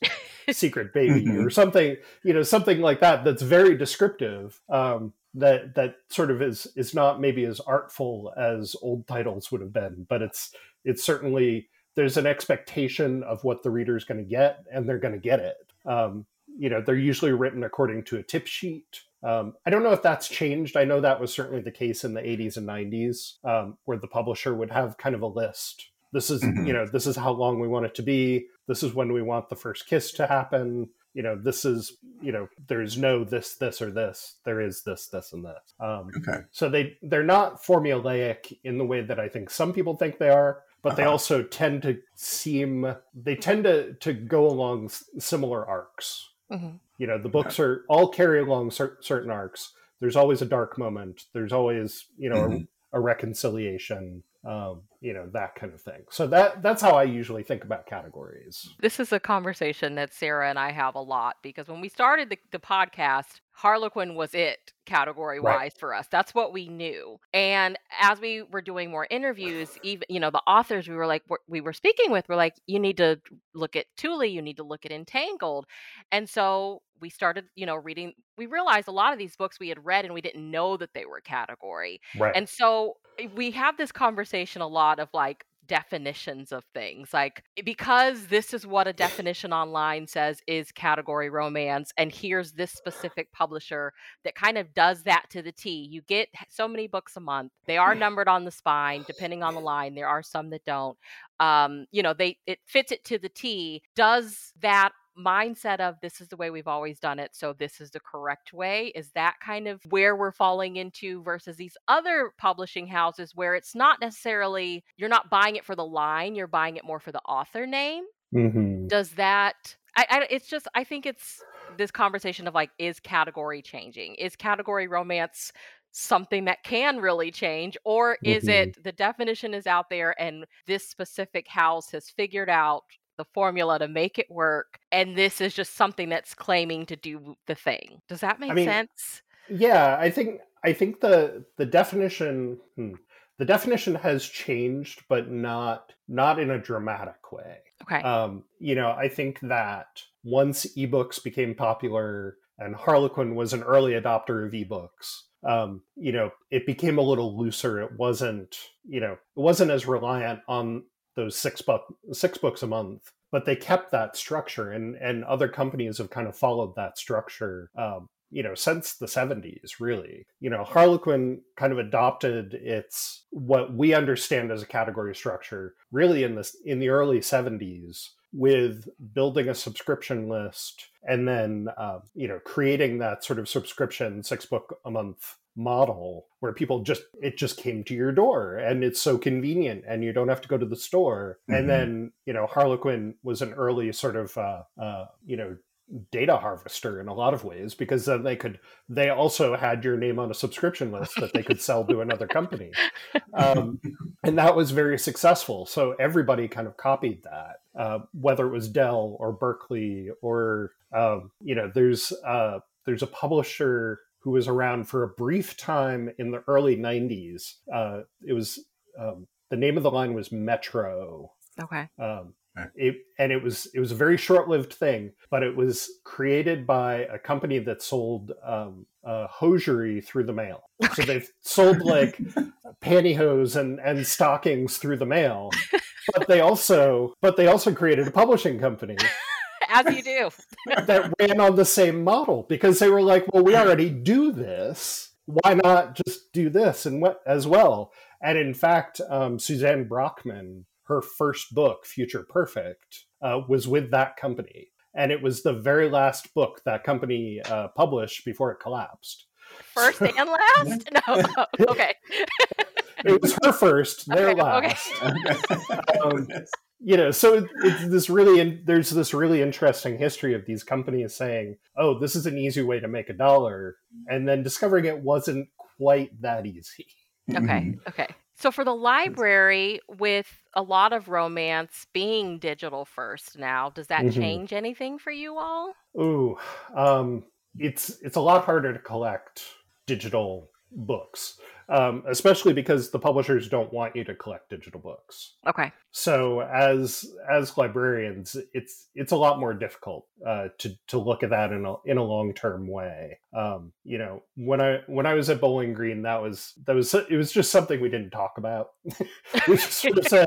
Speaker 3: secret baby
Speaker 2: Mhm.
Speaker 3: or something you know something like that that's very descriptive um that that sort of is is not maybe as artful as old titles would have been but it's it's certainly there's an expectation of what the reader is going to get and they're going to get it um you know they're usually written according to a tip sheet um, I don't know if that's changed. I know that was certainly the case in the 80s and 90s, um, where the publisher would have kind of a list. This is,
Speaker 2: Mhm.
Speaker 3: you know, this is how long we want it to be. This is when we want the first kiss to happen. You know, this is, you know, there's no this, this, or this. There is this, this, and this. Um,
Speaker 2: Okay.
Speaker 3: so they they're not formulaic in the way that I think some people think they are, but they
Speaker 2: Uh-huh.
Speaker 3: also tend to seem they tend to to go along s- similar arcs.
Speaker 1: Mhm.
Speaker 3: You know, the books are all carry along cer- certain arcs. There's always a dark moment. There's always you know
Speaker 2: Mhm.
Speaker 3: a, a reconciliation. Um, you know that kind of thing. So that that's how I usually think about categories.
Speaker 1: This is a conversation that Sarah and I have a lot because when we started the, the podcast, Harlequin was it category wise
Speaker 3: Right.
Speaker 1: for us. That's what we knew. And as we were doing more interviews, even you know the authors we were like we were speaking with were like, you need to look at Tule, you need to look at Entangled, and so we started you know reading. We realized a lot of these books we had read and we didn't know that they were category.
Speaker 3: Right.
Speaker 1: And so eh, we have this conversation a lot of like, definitions of things. Like, because this is what a definition online says is category romance, and here's this specific publisher that kind of does that to the T. You get so many books a month. They are numbered on the spine, depending on the line. There are some that don't. Um, you know, they it fits it to the T. Does that mindset of this is the way we've always done it, so this is the correct way? Is that kind of where we're falling into versus these other publishing houses where it's not necessarily, you're not buying it for the line, you're buying it more for the author name?
Speaker 3: Mm-hmm.
Speaker 1: Does that, I, I, it's just, I think it's this conversation of like, is category changing? Is category romance something that can really change or is
Speaker 3: Mhm.
Speaker 1: it the definition is out there and this specific house has figured out the formula to make it work and this is just something that's claiming to do the thing does that make
Speaker 3: mean,
Speaker 1: sense
Speaker 3: Yeah, I think I think the the definition hmm, the definition has changed, but not not in a dramatic way.
Speaker 1: okay
Speaker 3: Um, you know, I think that once ebooks became popular and Harlequin was an early adopter of ebooks, um, you know, it became a little looser. It wasn't, you know, it wasn't as reliant on those six book six books a month, but they kept that structure, and and other companies have kind of followed that structure. Um, you know, since the 70s, really. You know, Harlequin kind of adopted its what we understand as a category structure really in this in the early 70s with building a subscription list and then uh, you know creating that sort of subscription six book a month model where people just it just came to your door and it's so convenient and you don't have to go to the store.
Speaker 2: Mhm.
Speaker 3: and then you know harlequin was an early sort of uh, uh, you know data harvester in a lot of ways because then they could they also had your name on a subscription list that they could sell to another company. Um, and that was very successful. So everybody kind of copied that uh, whether it was dell or Berkley or um, you know there's uh, there's a publisher who was around for a brief time in the early 90s uh, it was um, the name of the line was metro.
Speaker 1: Okay.
Speaker 3: Um, it, and it was it was a very short-lived thing, but it was created by a company that sold um, uh, hosiery through the mail. So they've sold like pantyhose and, and stockings through the mail, but they also but they also created a publishing company
Speaker 1: as you do
Speaker 3: that ran on the same model because they were like, well, we already do this. Why not just do this and what as well? And in fact, um, Suzanne Brockmann, her first book, Future Perfect, uh, was with that company, and it was the very last book that company uh, published before it collapsed.
Speaker 1: First and last no okay
Speaker 3: It was her first, their
Speaker 1: Okay, okay.
Speaker 3: last. Um, you know so it- it's this really in, there's this really interesting history of these companies saying oh this is an easy way to make a dollar and then discovering it wasn't quite that easy
Speaker 1: Okay. Okay. So for the library, with a lot of romance being digital first now, does that
Speaker 3: Mhm.
Speaker 1: change anything for you all?
Speaker 3: ooh um, it's it's a lot harder to collect digital books um, especially because the publishers don't want you to collect digital books.
Speaker 1: Okay.
Speaker 3: so as as librarians it's it's a lot more difficult uh, to to look at that in a in a long term way. Um, you know when i when i was at bowling green that was that was it was just something we didn't talk about. We just sort of said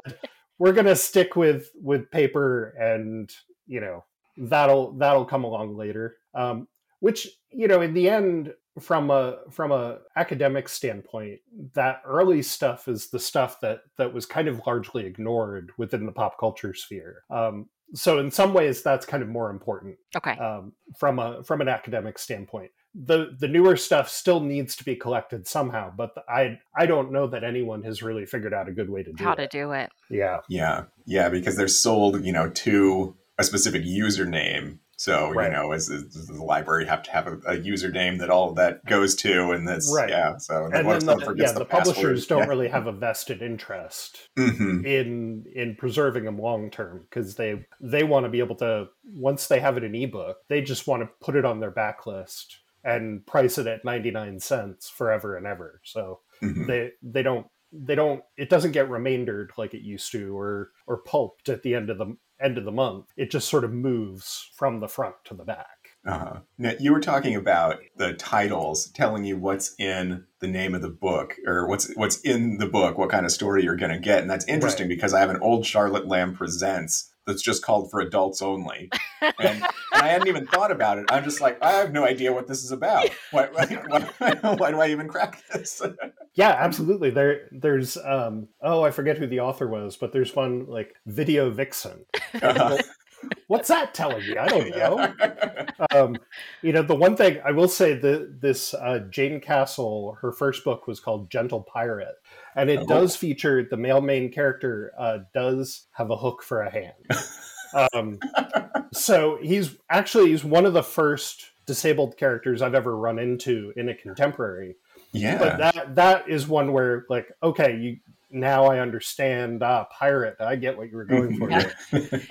Speaker 3: we're gonna stick with with paper and you know that'll that'll come along later. Um, which you know in the end from a from a academic standpoint that early stuff is the stuff that that was kind of largely ignored within the pop culture sphere um, so in some ways that's kind of more important
Speaker 1: Okay.
Speaker 3: um, from a from an academic standpoint the the newer stuff still needs to be collected somehow but i i don't know that anyone has really figured out a good way to do
Speaker 1: How
Speaker 3: it
Speaker 1: to do it.
Speaker 3: yeah
Speaker 2: Yeah, yeah, because they're sold, you know, to a specific username. So
Speaker 3: Right.
Speaker 2: you know, as, the library have to have a, a username that all of that goes to, and that's
Speaker 3: Right.
Speaker 2: yeah. So
Speaker 3: and
Speaker 2: if
Speaker 3: then the, yeah the, publishers don't really have a vested interest
Speaker 2: Yeah. Mhm.
Speaker 3: in in preserving them long term because they they want to be able to once they have it in ebook they just want to put it on their backlist and price it at 99 cents forever and ever so
Speaker 2: Mhm.
Speaker 3: they they don't they don't it doesn't get remaindered like it used to or or pulped at the end of the end of the month it just sort of moves from the front to the back
Speaker 2: Uh-huh. Now, you were talking about the titles telling you what's in the name of the book or what's what's in the book, what kind of story you're going to get, and that's interesting right. because I have an old Charlotte Lamb presents that's just called for adults only, and, and, I hadn't even thought about it. I'm just like, I have no idea what this is about. Why, why, why do I even crack this?
Speaker 3: yeah, absolutely. There, there's um, oh, I forget who the author was, but there's one like Video Vixen. Uh-huh. What's that telling me? I don't know. um, you know, the one thing I will say that this uh, Jayne Castle, her first book was called Gentle Pirate, and it oh. does feature the male main character uh, does have a hook for a hand. Um, so he's actually he's one of the first disabled characters I've ever run into in a contemporary.
Speaker 2: Yeah,
Speaker 3: but that that is one where like okay, you now I understand. Ah, pirate. I get what you were going for.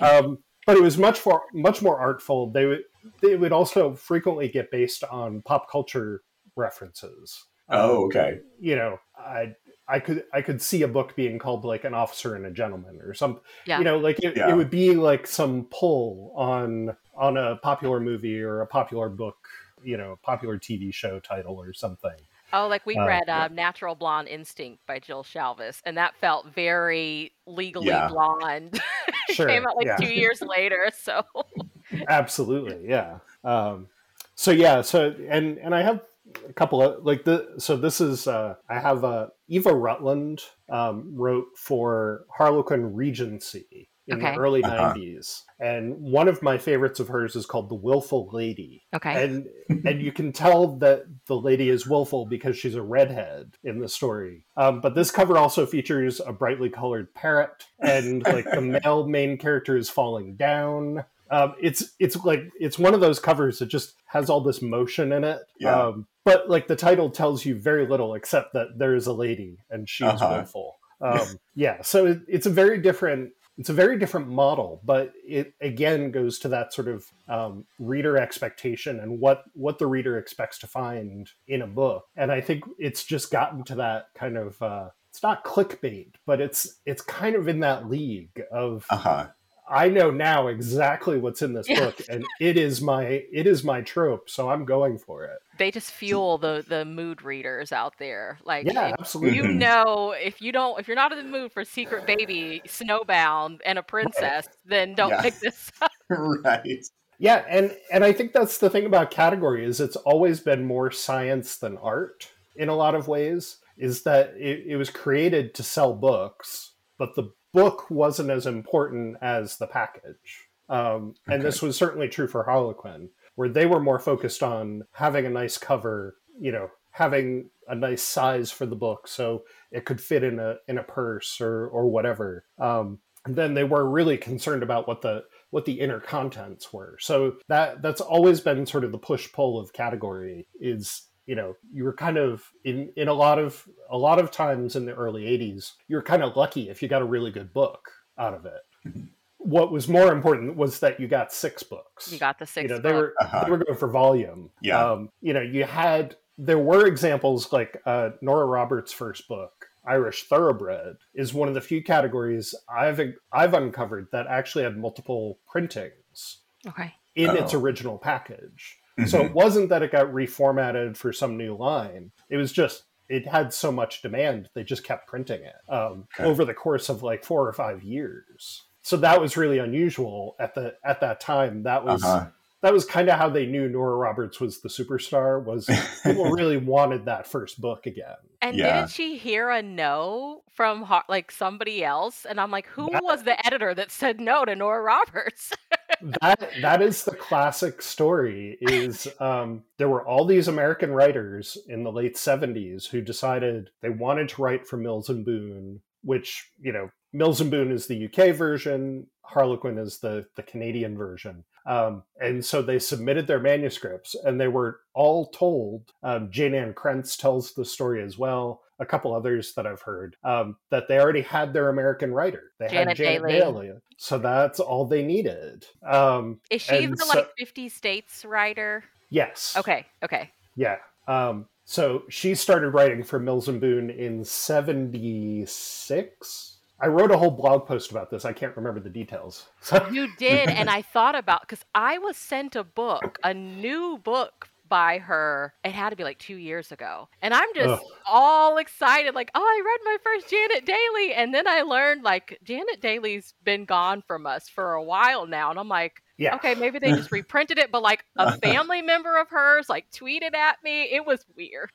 Speaker 3: um, but it was much more much more artful. They would they would also frequently get based on pop culture references.
Speaker 2: Oh, um, okay.
Speaker 3: you know, I I could I could see a book being called like an officer and a gentleman or some yeah. you know like it, yeah. it would be like some pull on on a popular movie or a popular book you know popular TV show title or something.
Speaker 1: Oh, like we uh, read uh, Natural Blonde Instinct by Jill Shalvis, and that felt very legally yeah. blonde. Sure, came out like yeah. two years later, so
Speaker 3: absolutely, yeah. Um, so yeah, so and and I have a couple of like the so this is uh, I have uh, Eva Rutland um, wrote for Harlequin Regency, in okay. the early uh-huh. 90s and one of my favorites of hers is called the willful lady
Speaker 1: okay
Speaker 3: and and you can tell that the lady is willful because she's a redhead in the story um, but this cover also features a brightly colored parrot and like the male main character is falling down um, it's it's like it's one of those covers that just has all this motion in it
Speaker 2: yeah. Um,
Speaker 3: but like the title tells you very little except that there is a lady and she's uh-huh. willful um, yeah so it, it's a very different it's a very different model, but it again goes to that sort of um, reader expectation and what what the reader expects to find in a book. And I think it's just gotten to that kind of uh, it's not clickbait, but it's it's kind of in that league of
Speaker 2: uh-huh.
Speaker 3: I know now exactly what's in this yeah. book, and it is my it is my trope, so I'm going for it.
Speaker 1: They just fuel the the mood readers out there. Like,
Speaker 3: yeah, absolutely.
Speaker 1: You know, if you don't, if you're not in the mood for Secret Baby, Snowbound, and a princess, right. then don't yeah. pick this up.
Speaker 2: right.
Speaker 3: Yeah, and and I think that's the thing about category is it's always been more science than art in a lot of ways. Is that it, it was created to sell books, but the book wasn't as important as the package. Um, and okay. this was certainly true for Harlequin, where they were more focused on having a nice cover, you know, having a nice size for the book so it could fit in a in a purse or or whatever. Um, and then they were really concerned about what the what the inner contents were. So that that's always been sort of the push pull of category is you know you were kind of in in a lot of a lot of times in the early 80s you were kind of lucky if you got a really good book out of it mm-hmm. what was more important was that you got six books
Speaker 1: you got the six
Speaker 3: you know they were uh-huh. they were going for volume
Speaker 2: yeah
Speaker 3: um, you know you had there were examples like uh, nora roberts first book Irish Thoroughbred is one of the few categories I've I've uncovered that actually had multiple printings.
Speaker 1: Okay.
Speaker 3: In oh. its original package. Mm-hmm. So it wasn't that it got reformatted for some new line. It was just it had so much demand they just kept printing it um, okay. over the course of like four or five years. So that was really unusual at the at that time. That was uh-huh. that was kind of how they knew Nora Roberts was the superstar. Was people really wanted that first book again?
Speaker 1: And yeah. didn't she hear a no from like somebody else? And I'm like, who that, was the editor that said no to Nora Roberts?
Speaker 3: that that is the classic story. Is um, there were all these American writers in the late '70s who decided they wanted to write for Mills and Boon, which you know Mills and Boon is the UK version, Harlequin is the the Canadian version. Um, and so they submitted their manuscripts, and they were all told. Um, Jayne Ann Krentz tells the story as well. A couple others that I've heard um, that they already had their American writer. They
Speaker 1: Janet
Speaker 3: had
Speaker 1: Janet Dailey.
Speaker 3: Dailey, so that's all they needed. Um,
Speaker 1: Is she the so, like fifty states writer?
Speaker 3: Yes.
Speaker 1: Okay. Okay.
Speaker 3: Yeah. Um, so she started writing for Mills and Boon in '76 I wrote a whole blog post about this. I can't remember the details. So
Speaker 1: You did, and I thought about because I was sent a book, a new book by her. It had to be like two years ago, and I'm just
Speaker 3: Ugh.
Speaker 1: all excited, like, oh, I read my first Janet Dailey, and then I learned like Janet Dailey's been gone from us for a while now, and I'm like,
Speaker 3: yeah,
Speaker 1: okay, maybe they just reprinted it, but like a family member of hers like tweeted at me. It was weird.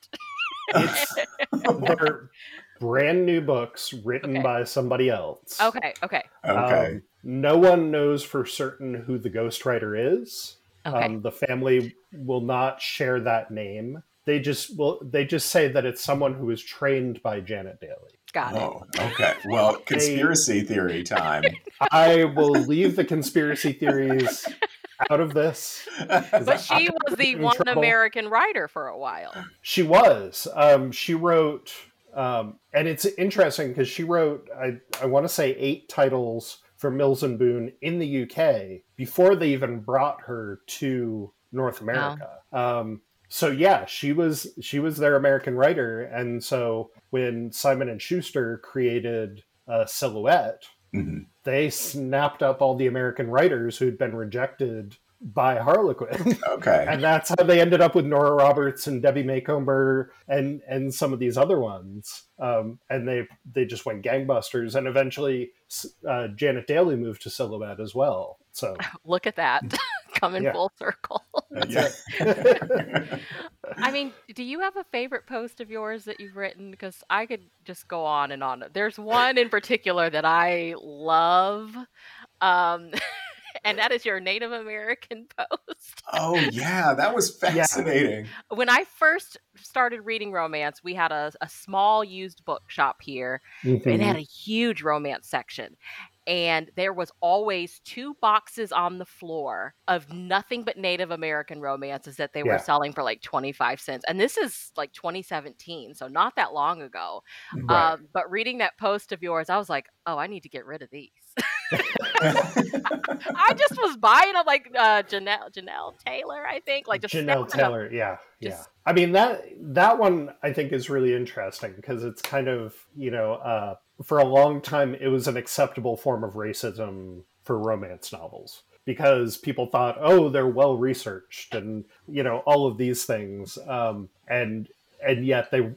Speaker 3: it's they're brand new books written
Speaker 1: Okay.
Speaker 3: by somebody else.
Speaker 1: okay, okay,
Speaker 2: Okay.
Speaker 3: Um, no one knows for certain who the ghostwriter is.
Speaker 1: Okay.
Speaker 3: Um, the family will not share that name. They just will. They just say that it's someone who was trained by Janet Dailey.
Speaker 1: Got it.
Speaker 2: Oh, okay. Well, conspiracy theory time.
Speaker 3: I will leave the conspiracy theories out of this.
Speaker 1: But she was the one
Speaker 3: trouble.
Speaker 1: American writer for a while.
Speaker 3: She was. Um, she wrote, um, and it's interesting because she wrote, I, I want to say, eight titles for Mills and Boon in the UK before they even brought her to North America. Um, so yeah, she was she was their American writer, and so when Simon and Schuster created uh, Silhouette,
Speaker 2: Mhm.
Speaker 3: they snapped up all the American writers who'd been rejected by Harlequin.
Speaker 2: Okay.
Speaker 3: and that's how they ended up with Nora Roberts and Debbie Macomber and and some of these other ones. Um, and they they just went gangbusters, and eventually uh, Janet Dailey moved to Silhouette as well. So
Speaker 1: Look at that, coming
Speaker 3: Yeah.
Speaker 1: full circle.
Speaker 2: Yeah.
Speaker 1: I mean, do you have a favorite post of yours that you've written? Because I could just go on and on. There's one in particular that I love, um, and that is your Native American post.
Speaker 2: oh yeah, that was fascinating.
Speaker 1: When I first started reading romance, we had a, a small used bookshop here, and it had a huge romance section. And there was always two boxes on the floor of nothing but Native American romances that they were selling for like 25 cents. And this is like 2017, so not that long ago.
Speaker 3: Right.
Speaker 1: Um, but reading that post of yours, I was like, oh, I need to get rid of these. I just was buying them like uh, Janelle, Janelle Taylor, I think. Like just
Speaker 3: Janelle. Taylor, yeah, yeah.
Speaker 1: Just-
Speaker 3: I mean that that one I think is really interesting because it's kind of you know uh, for a long time it was an acceptable form of racism for romance novels because people thought oh they're well researched and you know all of these things um, and and yet they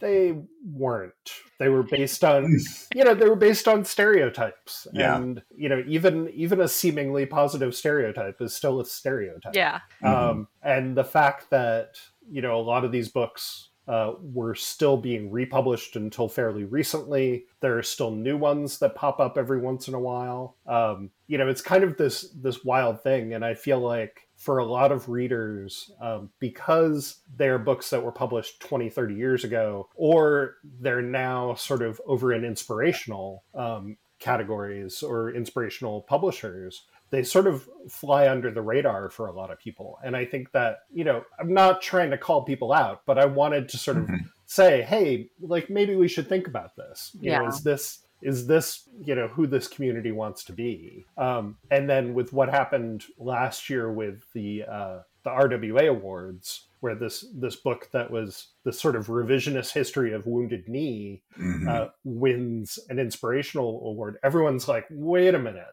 Speaker 3: they weren't. They were based on you know they were based on stereotypes.
Speaker 2: Yeah.
Speaker 3: and you know even even a seemingly positive stereotype is still a stereotype.
Speaker 1: Yeah.
Speaker 3: um, and the fact that you know a lot of these books uh, were still being republished until fairly recently. There are still new ones that pop up every once in a while. Um, you know it's kind of this this wild thing. And i feel like for a lot of readers um, because they're books that were published 20 30 years ago or they're now sort of over in inspirational um, categories or inspirational publishers they sort of fly under the radar for a lot of people. And I think that, you know, I'm not trying to call people out, but I wanted to sort of
Speaker 2: Mhm.
Speaker 3: say, hey, like maybe we should think about this. You know,
Speaker 1: Yeah.
Speaker 3: is this is this you know who this community wants to be um, and then with what happened last year with the uh, the rwa awards where this this book that was the sort of revisionist history of wounded knee
Speaker 2: Mhm.
Speaker 3: uh, wins an inspirational award everyone's like wait a minute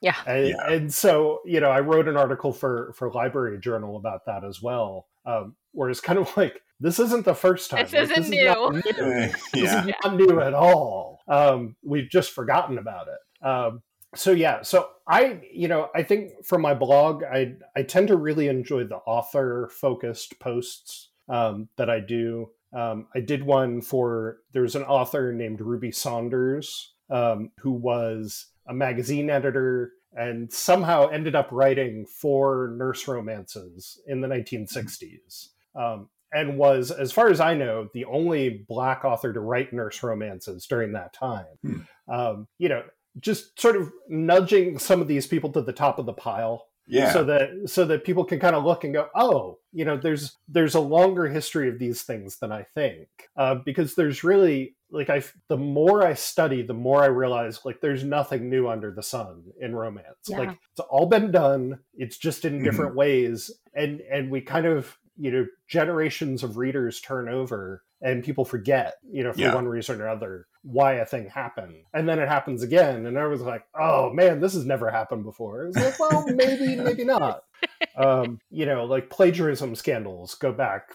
Speaker 1: Yeah.
Speaker 3: and,
Speaker 2: Yeah.
Speaker 3: and so you know i wrote an article for for library journal about that as well um, where it's kind of like this isn't the first time
Speaker 1: This
Speaker 3: Like,
Speaker 1: isn't
Speaker 3: is
Speaker 1: new.
Speaker 3: not new.
Speaker 2: Eh,
Speaker 3: This is not new at all. Um, we've just forgotten about it. Um, so yeah, so I, you know, I think for my blog, I I tend to really enjoy the author focused posts um, that I do. Um, I did one for there's an author named Ruby Saunders um, who was a magazine editor and somehow ended up writing four nurse romances in the 1960s. Um, and was, as far as I know, the only black author to write nurse romances during that time.
Speaker 2: Hmm.
Speaker 3: Um, you know, just sort of nudging some of these people to the top of the pile
Speaker 2: Yeah.
Speaker 3: so that so that people can kind of look and go oh you know there's there's a longer history of these things than i think uh, because there's really like i the more i study the more i realize like there's nothing new under the sun in romance
Speaker 1: Yeah.
Speaker 3: like it's all been done it's just in
Speaker 2: Mhm.
Speaker 3: different ways and and we kind of you know generations of readers turn over and people forget you know for
Speaker 2: Yeah.
Speaker 3: one reason or another why a thing happened. And then it happens again, and everyone's like, "Oh man, this has never happened before." It's like, well, maybe, maybe not. Um, you know, like plagiarism scandals go back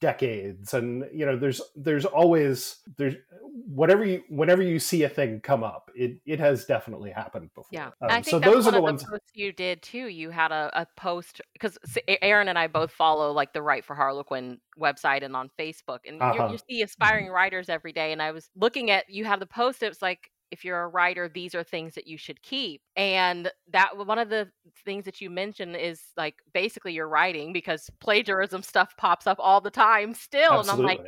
Speaker 3: decades and you know there's there's always there's whatever you whenever you see a thing come up it it has definitely happened before
Speaker 1: Yeah,
Speaker 3: um,
Speaker 1: I think
Speaker 3: so those are the ones
Speaker 1: the you did too. You had a, a post because Aaron and I both follow like the Write for Harlequin website and on Facebook, and you
Speaker 3: uh-huh
Speaker 1: you see aspiring writers every day. And I was looking at you have the post. It was like if you're a writer, these are things that you should keep. And that one of the things that you mentioned is like basically your writing because plagiarism stuff pops up all the time still. And I'm like,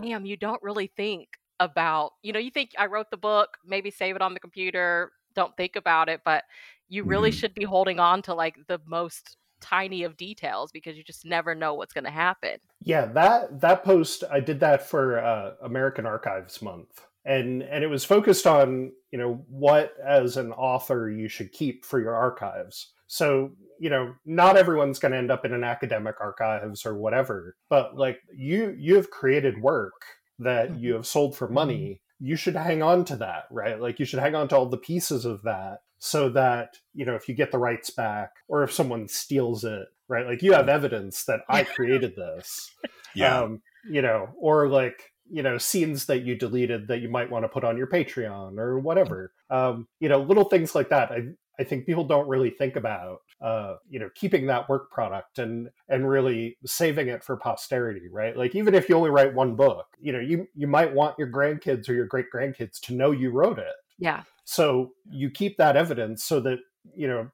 Speaker 1: damn, you don't really think about, you know, you think I wrote the book, maybe save it on the computer, don't think about it, but you really
Speaker 2: Mhm.
Speaker 1: should be holding on to like the most tiny of details because you just never know what's going to happen.
Speaker 3: Yeah, that that post I did that for uh, American Archives Month, and and it was focused on you know what as an author you should keep for your archives. So you know not everyone's going to end up in an academic archives or whatever, but like you you have created work that you have sold for money. You should hang on to that, right? Like you should hang on to all the pieces of that so that you know if you get the rights back or if someone steals it right like you have evidence that i created this
Speaker 2: Yeah.
Speaker 3: um, you know, or like you know scenes that you deleted that you might want to put on your Patreon or whatever. Um, you know, little things like that. I I think people don't really think about uh, you know keeping that work product and and really saving it for posterity, right? Like even if you only write one book, you know, you you might want your grandkids or your great grandkids to know you wrote it.
Speaker 1: Yeah.
Speaker 3: So you keep that evidence so that you know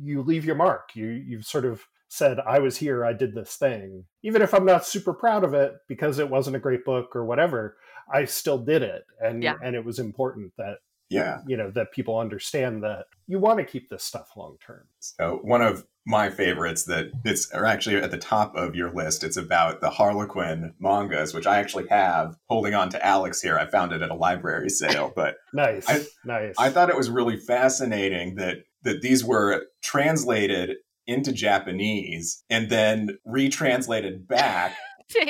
Speaker 3: you leave your mark. You you've sort of said I was here, I did this thing. Even if I'm not super proud of it because it wasn't a great book or whatever, I still did it and
Speaker 1: Yeah.
Speaker 3: and it was important that
Speaker 2: yeah.
Speaker 3: you know that people understand that you want to keep this stuff long term.
Speaker 2: So one of my favorites that it's are actually at the top of your list. It's about the Harlequin mangas, which I actually have holding on to Alex here. I found it at a library sale, but
Speaker 3: Nice.
Speaker 2: I-
Speaker 3: nice.
Speaker 2: I thought it was really fascinating that that these were translated into Japanese and then retranslated back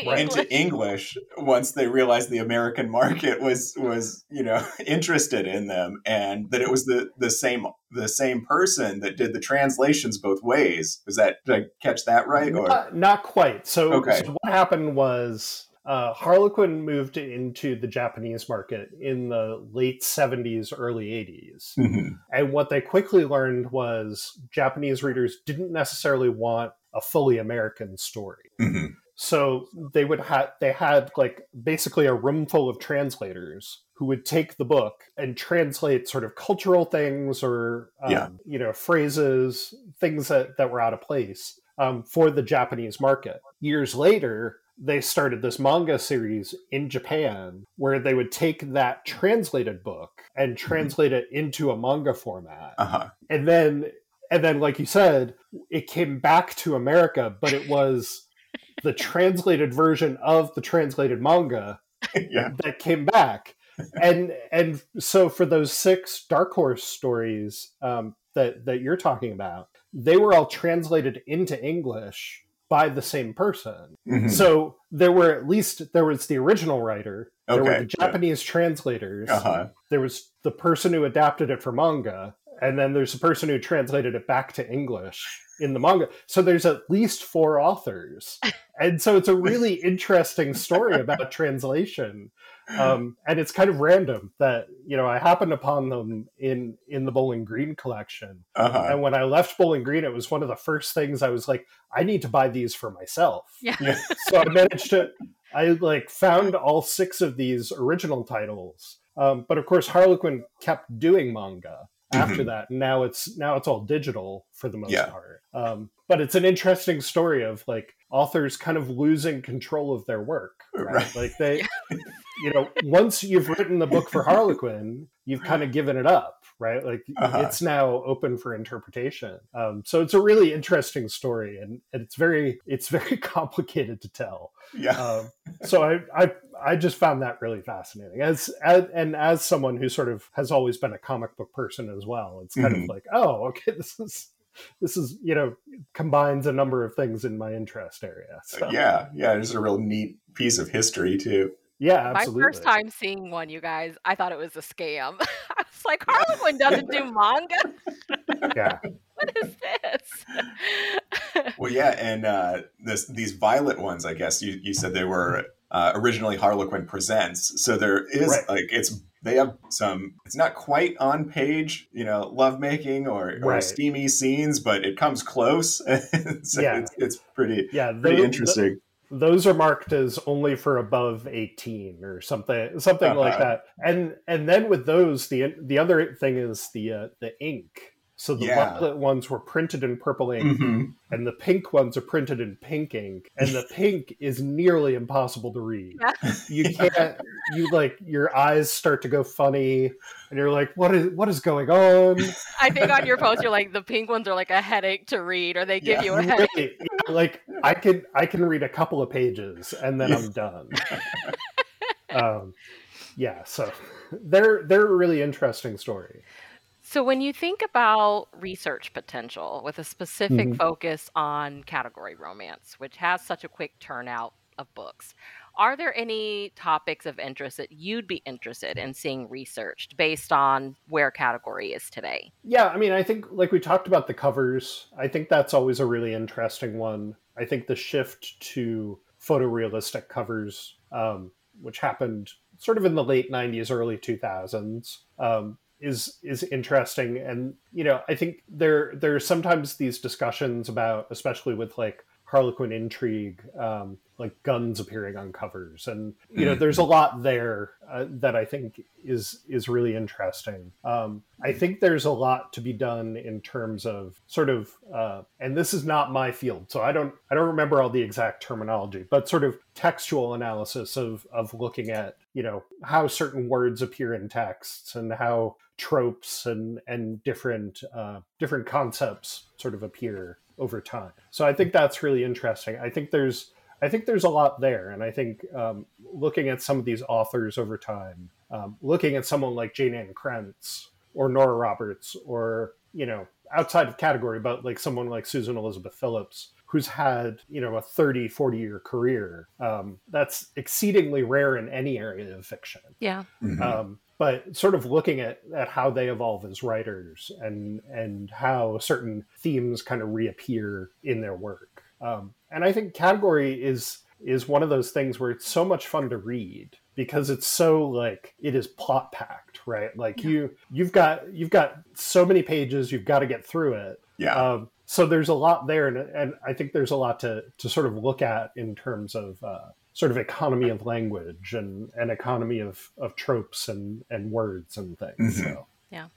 Speaker 3: Right.
Speaker 2: into English once they realized the American market was was you know interested in them and that it was the the same the same person that did the translations both ways. Was that did I catch that right? Or
Speaker 3: not, not quite. So,
Speaker 2: Okay.
Speaker 3: so what happened was uh, Harlequin moved into the Japanese market in the late 70s, early 80s.
Speaker 2: Mhm.
Speaker 3: And what they quickly learned was Japanese readers didn't necessarily want a fully American story.
Speaker 2: Mhm.
Speaker 3: So they would have they had like basically a room full of translators who would take the book and translate sort of cultural things or um,
Speaker 2: Yeah.
Speaker 3: you know phrases, things that that were out of place um, for the Japanese market. Years later, they started this manga series in Japan where they would take that translated book and translate it into a manga format
Speaker 2: Uh-huh.
Speaker 3: and then and then like you said it came back to america but it was the translated version of the translated manga
Speaker 2: yeah.
Speaker 3: that came back and and so for those six dark horse stories um, that that you're talking about they were all translated into english by the same person.
Speaker 2: Mhm.
Speaker 3: so there were at least there was the original writer there were the japanese translators
Speaker 2: Uh-huh.
Speaker 3: there was the person who adapted it for manga and then there's the person who translated it back to english in the manga. So there's at least four authors. And so it's a really interesting story about translation um, and it's kind of random that you know i happened upon them in in the bowling green collection
Speaker 2: Uh-huh.
Speaker 3: and when i left bowling green it was one of the first things i was like i need to buy these for myself
Speaker 1: Yeah.
Speaker 2: Yeah.
Speaker 3: so I managed to I like found all six of these original titles. Um, but of course Harlequin kept doing manga after that. And now it's now it's all digital for the most
Speaker 2: Yeah.
Speaker 3: part. Um, but it's an interesting story of like authors kind of losing control of their work. Right?
Speaker 2: Right.
Speaker 3: Like they you know, once you've written the book for Harlequin, you've kind of given it up, right? Like
Speaker 2: Uh-huh.
Speaker 3: it's now open for interpretation. Um, so it's a really interesting story, and, and it's very it's very complicated to tell.
Speaker 2: Yeah.
Speaker 3: Um, so I, I I just found that really fascinating. As, as and as someone who sort of has always been a comic book person as well, it's kind
Speaker 2: Mhm.
Speaker 3: of like, oh, okay, this is this is you know combines a number of things in my interest area. So
Speaker 2: yeah. Yeah. It's a real neat piece of history too.
Speaker 3: Yeah, absolutely.
Speaker 1: My first time seeing one, you guys, I thought it was a scam. I was like, Harlequin doesn't do manga.
Speaker 3: Yeah.
Speaker 1: what is this?
Speaker 2: well, yeah, and uh, this these violet ones, I guess you, you said they were uh, originally Harlequin Presents. So there is right. like it's they have some it's not quite on page you know lovemaking or, or right. steamy scenes but it comes close so yeah. it's, it's pretty yeah pretty interesting
Speaker 3: the, those are marked as only for above 18 or something something uh-huh. like that and and then with those the the other thing is the uh, the ink so the yeah. violet ones were printed in purple ink, mm-hmm. and the pink ones are printed in pink ink, and the pink is nearly impossible to read. Yeah. You can't. You like your eyes start to go funny, and you're like, "What is what is going on?"
Speaker 1: I think on your post, you're like, "The pink ones are like a headache to read, or they give yeah. you a headache." Really,
Speaker 3: like I can I can read a couple of pages, and then I'm done. um, yeah, so they're they're a really interesting story.
Speaker 1: So, when you think about research potential with a specific
Speaker 3: Mhm.
Speaker 1: focus on category romance, which has such a quick turnout of books, are there any topics of interest that you'd be interested in seeing researched based on where category is today?
Speaker 3: Yeah, I mean, I think like we talked about the covers. I think that's always a really interesting one. I think the shift to photorealistic covers, um, which happened sort of in the late 90s, early 2000s, um, is is interesting. And you know i think there there are sometimes these discussions about especially with like harlequin intrigue um, like guns appearing on covers. And you know there's a lot there uh, that i think is is really interesting. Um, i think there's a lot to be done in terms of sort of uh, and this is not my field so i don't i don't remember all the exact terminology but sort of textual analysis of of looking at you know how certain words appear in texts and how tropes and and different uh, different concepts sort of appear over time. So i think that's really interesting. I think there's I think there's a lot there, and I think um, looking at some of these authors over time, um, looking at someone like Jayne Ann Krentz or Nora Roberts, or you know, outside of category, but like someone like Susan Elizabeth Phillips, who's had you know a 30, 40 year career, um, that's exceedingly rare in any area of fiction.
Speaker 1: Yeah.
Speaker 2: Mm-hmm.
Speaker 3: Um, but sort of looking at, at how they evolve as writers and and how certain themes kind of reappear in their work um, and I think category is is one of those things where it's so much fun to read because it's so like it is plot packed, right? Like yeah. you you've got you've got so many pages, you've got to get through it.
Speaker 2: Yeah.
Speaker 3: Um, so there's a lot there, and, and I think there's a lot to to sort of look at in terms of uh, sort of economy of language and an economy of of tropes and and words and things.
Speaker 2: Mm-hmm.
Speaker 3: So.
Speaker 1: Yeah.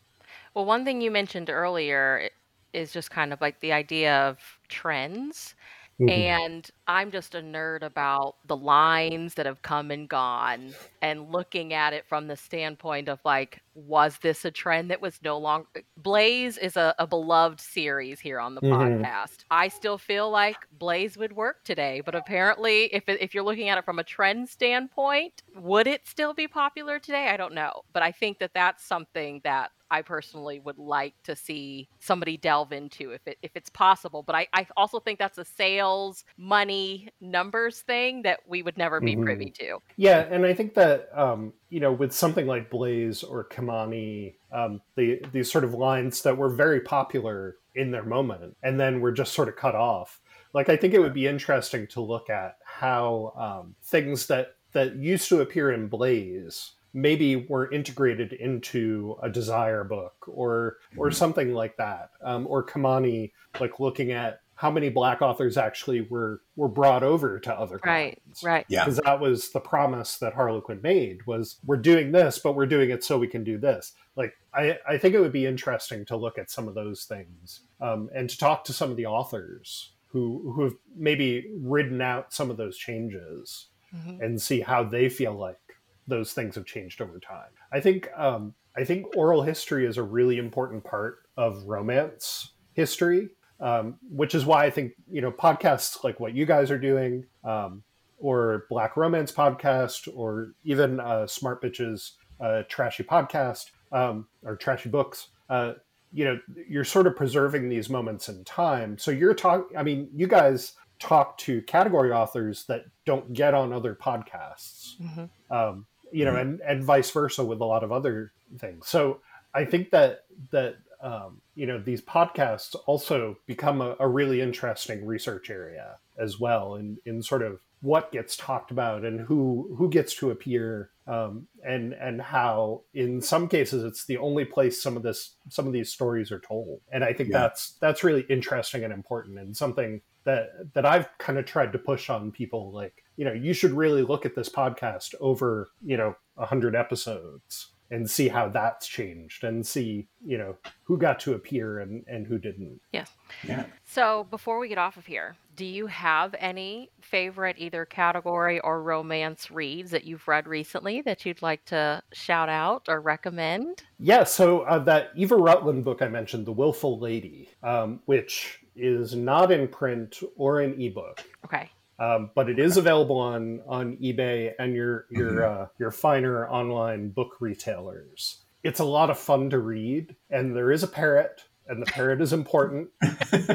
Speaker 1: Well, one thing you mentioned earlier is just kind of like the idea of trends Mm-hmm. And I'm just a nerd about the lines that have come and gone and looking at it from the standpoint of like, was this a trend that was no longer. Blaze is a, a beloved series here on the
Speaker 3: Mhm.
Speaker 1: podcast. I still feel like Blaze would work today, but apparently, if, if you're looking at it from a trend standpoint, would it still be popular today? I don't know. But I think that that's something that I personally would like to see somebody delve into if it if it's possible. But I, I also think that's a sales, money, numbers thing that we would never be
Speaker 3: Mhm.
Speaker 1: privy to.
Speaker 3: Yeah, and I think that um, you know, with something like Blaze or Kimani, um, the these sort of lines that were very popular in their moment, and then were just sort of cut off. Like, I think it would be interesting to look at how um, things that that used to appear in Blaze maybe were integrated into a desire book or or something like that um, or Kimani like looking at how many black authors actually were were brought over to other
Speaker 1: Right,
Speaker 3: kinds
Speaker 1: right.
Speaker 2: Yeah.
Speaker 3: because that was the promise that harlequin made was we're doing this but we're doing it so we can do this like i i think it would be interesting to look at some of those things um, and to talk to some of the authors who who have maybe ridden out some of those changes
Speaker 1: Mhm.
Speaker 3: and see how they feel like those things have changed over time. I think um, I think oral history is a really important part of romance history, um, which is why I think you know podcasts like what you guys are doing, um, or Black Romance podcast, or even uh, Smart Bitches uh, Trashy podcast um, or Trashy Books. Uh, you know, you're sort of preserving these moments in time. So you're talking. I mean, you guys talk to category authors that don't get on other podcasts
Speaker 1: Mhm.
Speaker 3: um, you know, and and vice versa with a lot of other things. So I think that that um, you know these podcasts also become a, a, really interesting research area as well in in sort of what gets talked about and who who gets to appear um, and and how in some cases it's the only place some of this some of these stories are told and i think yeah. that's that's really interesting and important and something that that i've kind of tried to push on people like you know you should really look at this podcast over you know 100 episodes and see how that's changed and see you know who got to appear and and who didn't.
Speaker 1: Yes yeah. So before we get off of here do you have any favorite either category or romance reads that you've read recently that you'd like to shout out or recommend?
Speaker 3: Yeah so uh, that eva rutland book i mentioned the willful lady um, which is not in print or in ebook.
Speaker 1: Okay
Speaker 3: um, but it is available on on eBay and your your mm-hmm. uh, your finer online book retailers. It's a lot of fun to read, and there is a parrot, and the parrot is important,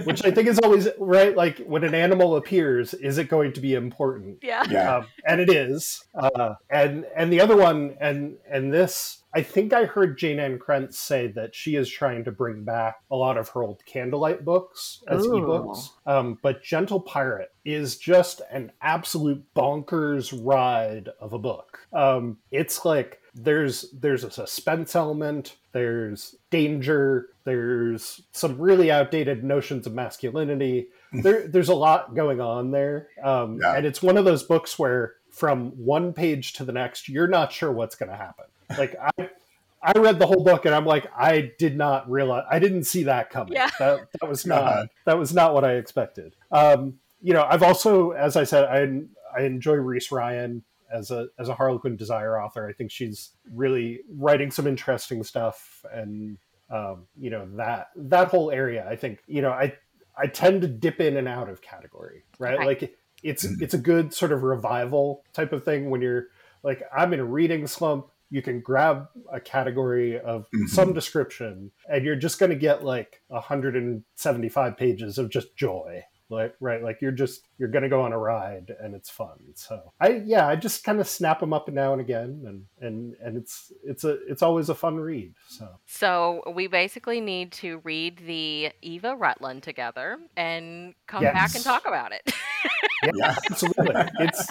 Speaker 3: which I think is always right. Like when an animal appears, is it going to be important?
Speaker 1: Yeah, yeah, um,
Speaker 3: and it is. Uh, and and the other one, and and this I think I heard Jayne Ann Krentz say that she is trying to bring back a lot of her old Candlelight books as Ooh. ebooks. Um, but Gentle Pirate is just an absolute bonkers ride of a book. Um, it's like there's there's a suspense element, there's danger, there's some really outdated notions of masculinity. there, there's a lot going on there, um, yeah. and it's one of those books where from one page to the next, you're not sure what's going to happen. Like I, I read the whole book and I'm like, I did not realize, I didn't see that coming. Yeah. That, that was not, uh-huh. that was not what I expected. Um, you know, I've also, as I said, I, I enjoy Reese Ryan as a, as a Harlequin Desire author. I think she's really writing some interesting stuff and, um, you know, that, that whole area, I think, you know, I, I tend to dip in and out of category, right? right. Like it's, mm-hmm. it's a good sort of revival type of thing when you're like, I'm in a reading slump you can grab a category of mm-hmm. some description and you're just going to get like 175 pages of just joy like right like you're just you're going to go on a ride and it's fun so. I yeah i just kind of snap them up now and again and and and it's it's a it's always a fun read so.
Speaker 1: So we basically need to read the eva rutland together and come yes. back and talk about it
Speaker 3: yeah, absolutely. It's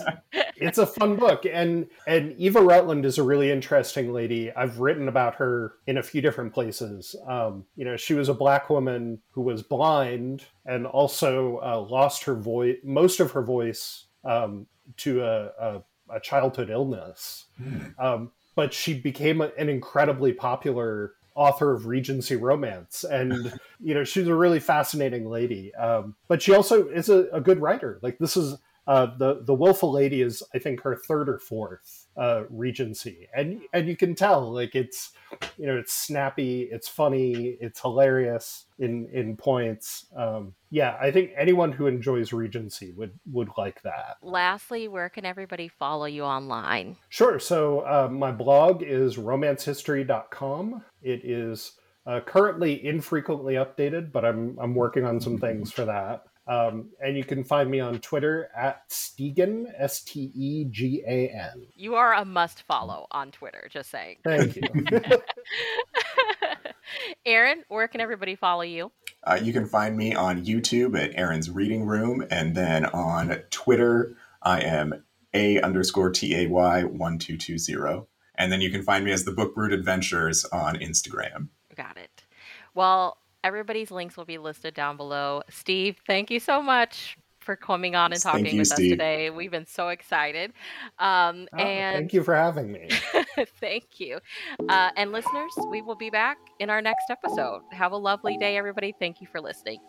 Speaker 3: it's a fun book, and and Eva Rutland is a really interesting lady. I've written about her in a few different places. Um, you know, she was a black woman who was blind and also uh, lost her voice, most of her voice, um, to a, a, a, childhood illness. Mm. Um, but she became a, an incredibly popular author of Regency romance, and you know she's a really fascinating lady. Um, but she also is a, a, good writer. Like this is uh, the the Willful Lady is I think her third or fourth uh, Regency, and and you can tell like it's you know it's snappy, it's funny, it's hilarious in in points. Um, yeah, I think anyone who enjoys Regency would would like that.
Speaker 1: Lastly, where can everybody follow you online?
Speaker 3: Sure. So uh, my blog is romancehistory.com. It is uh, currently infrequently updated, but I'm I'm working on some things for that. Um, and you can find me on Twitter at Stegan, S T E G A N.
Speaker 1: You are a must follow on Twitter, just saying.
Speaker 3: Thank you.
Speaker 1: Aaron, where can everybody follow you?
Speaker 2: Uh, you can find me on YouTube at Aaron's Reading Room, and then on Twitter, I am A underscore T A Y 1220. And then you can find me as the Book Brood Adventures on Instagram.
Speaker 1: Got it. Well, everybody's links will be listed down below. Steve, thank you so much for coming on and talking you, with Steve. us today. We've been so excited. Um, oh, and
Speaker 3: thank you for having me.
Speaker 1: thank you. Uh, and listeners, we will be back in our next episode. Have a lovely day, everybody. Thank you for listening.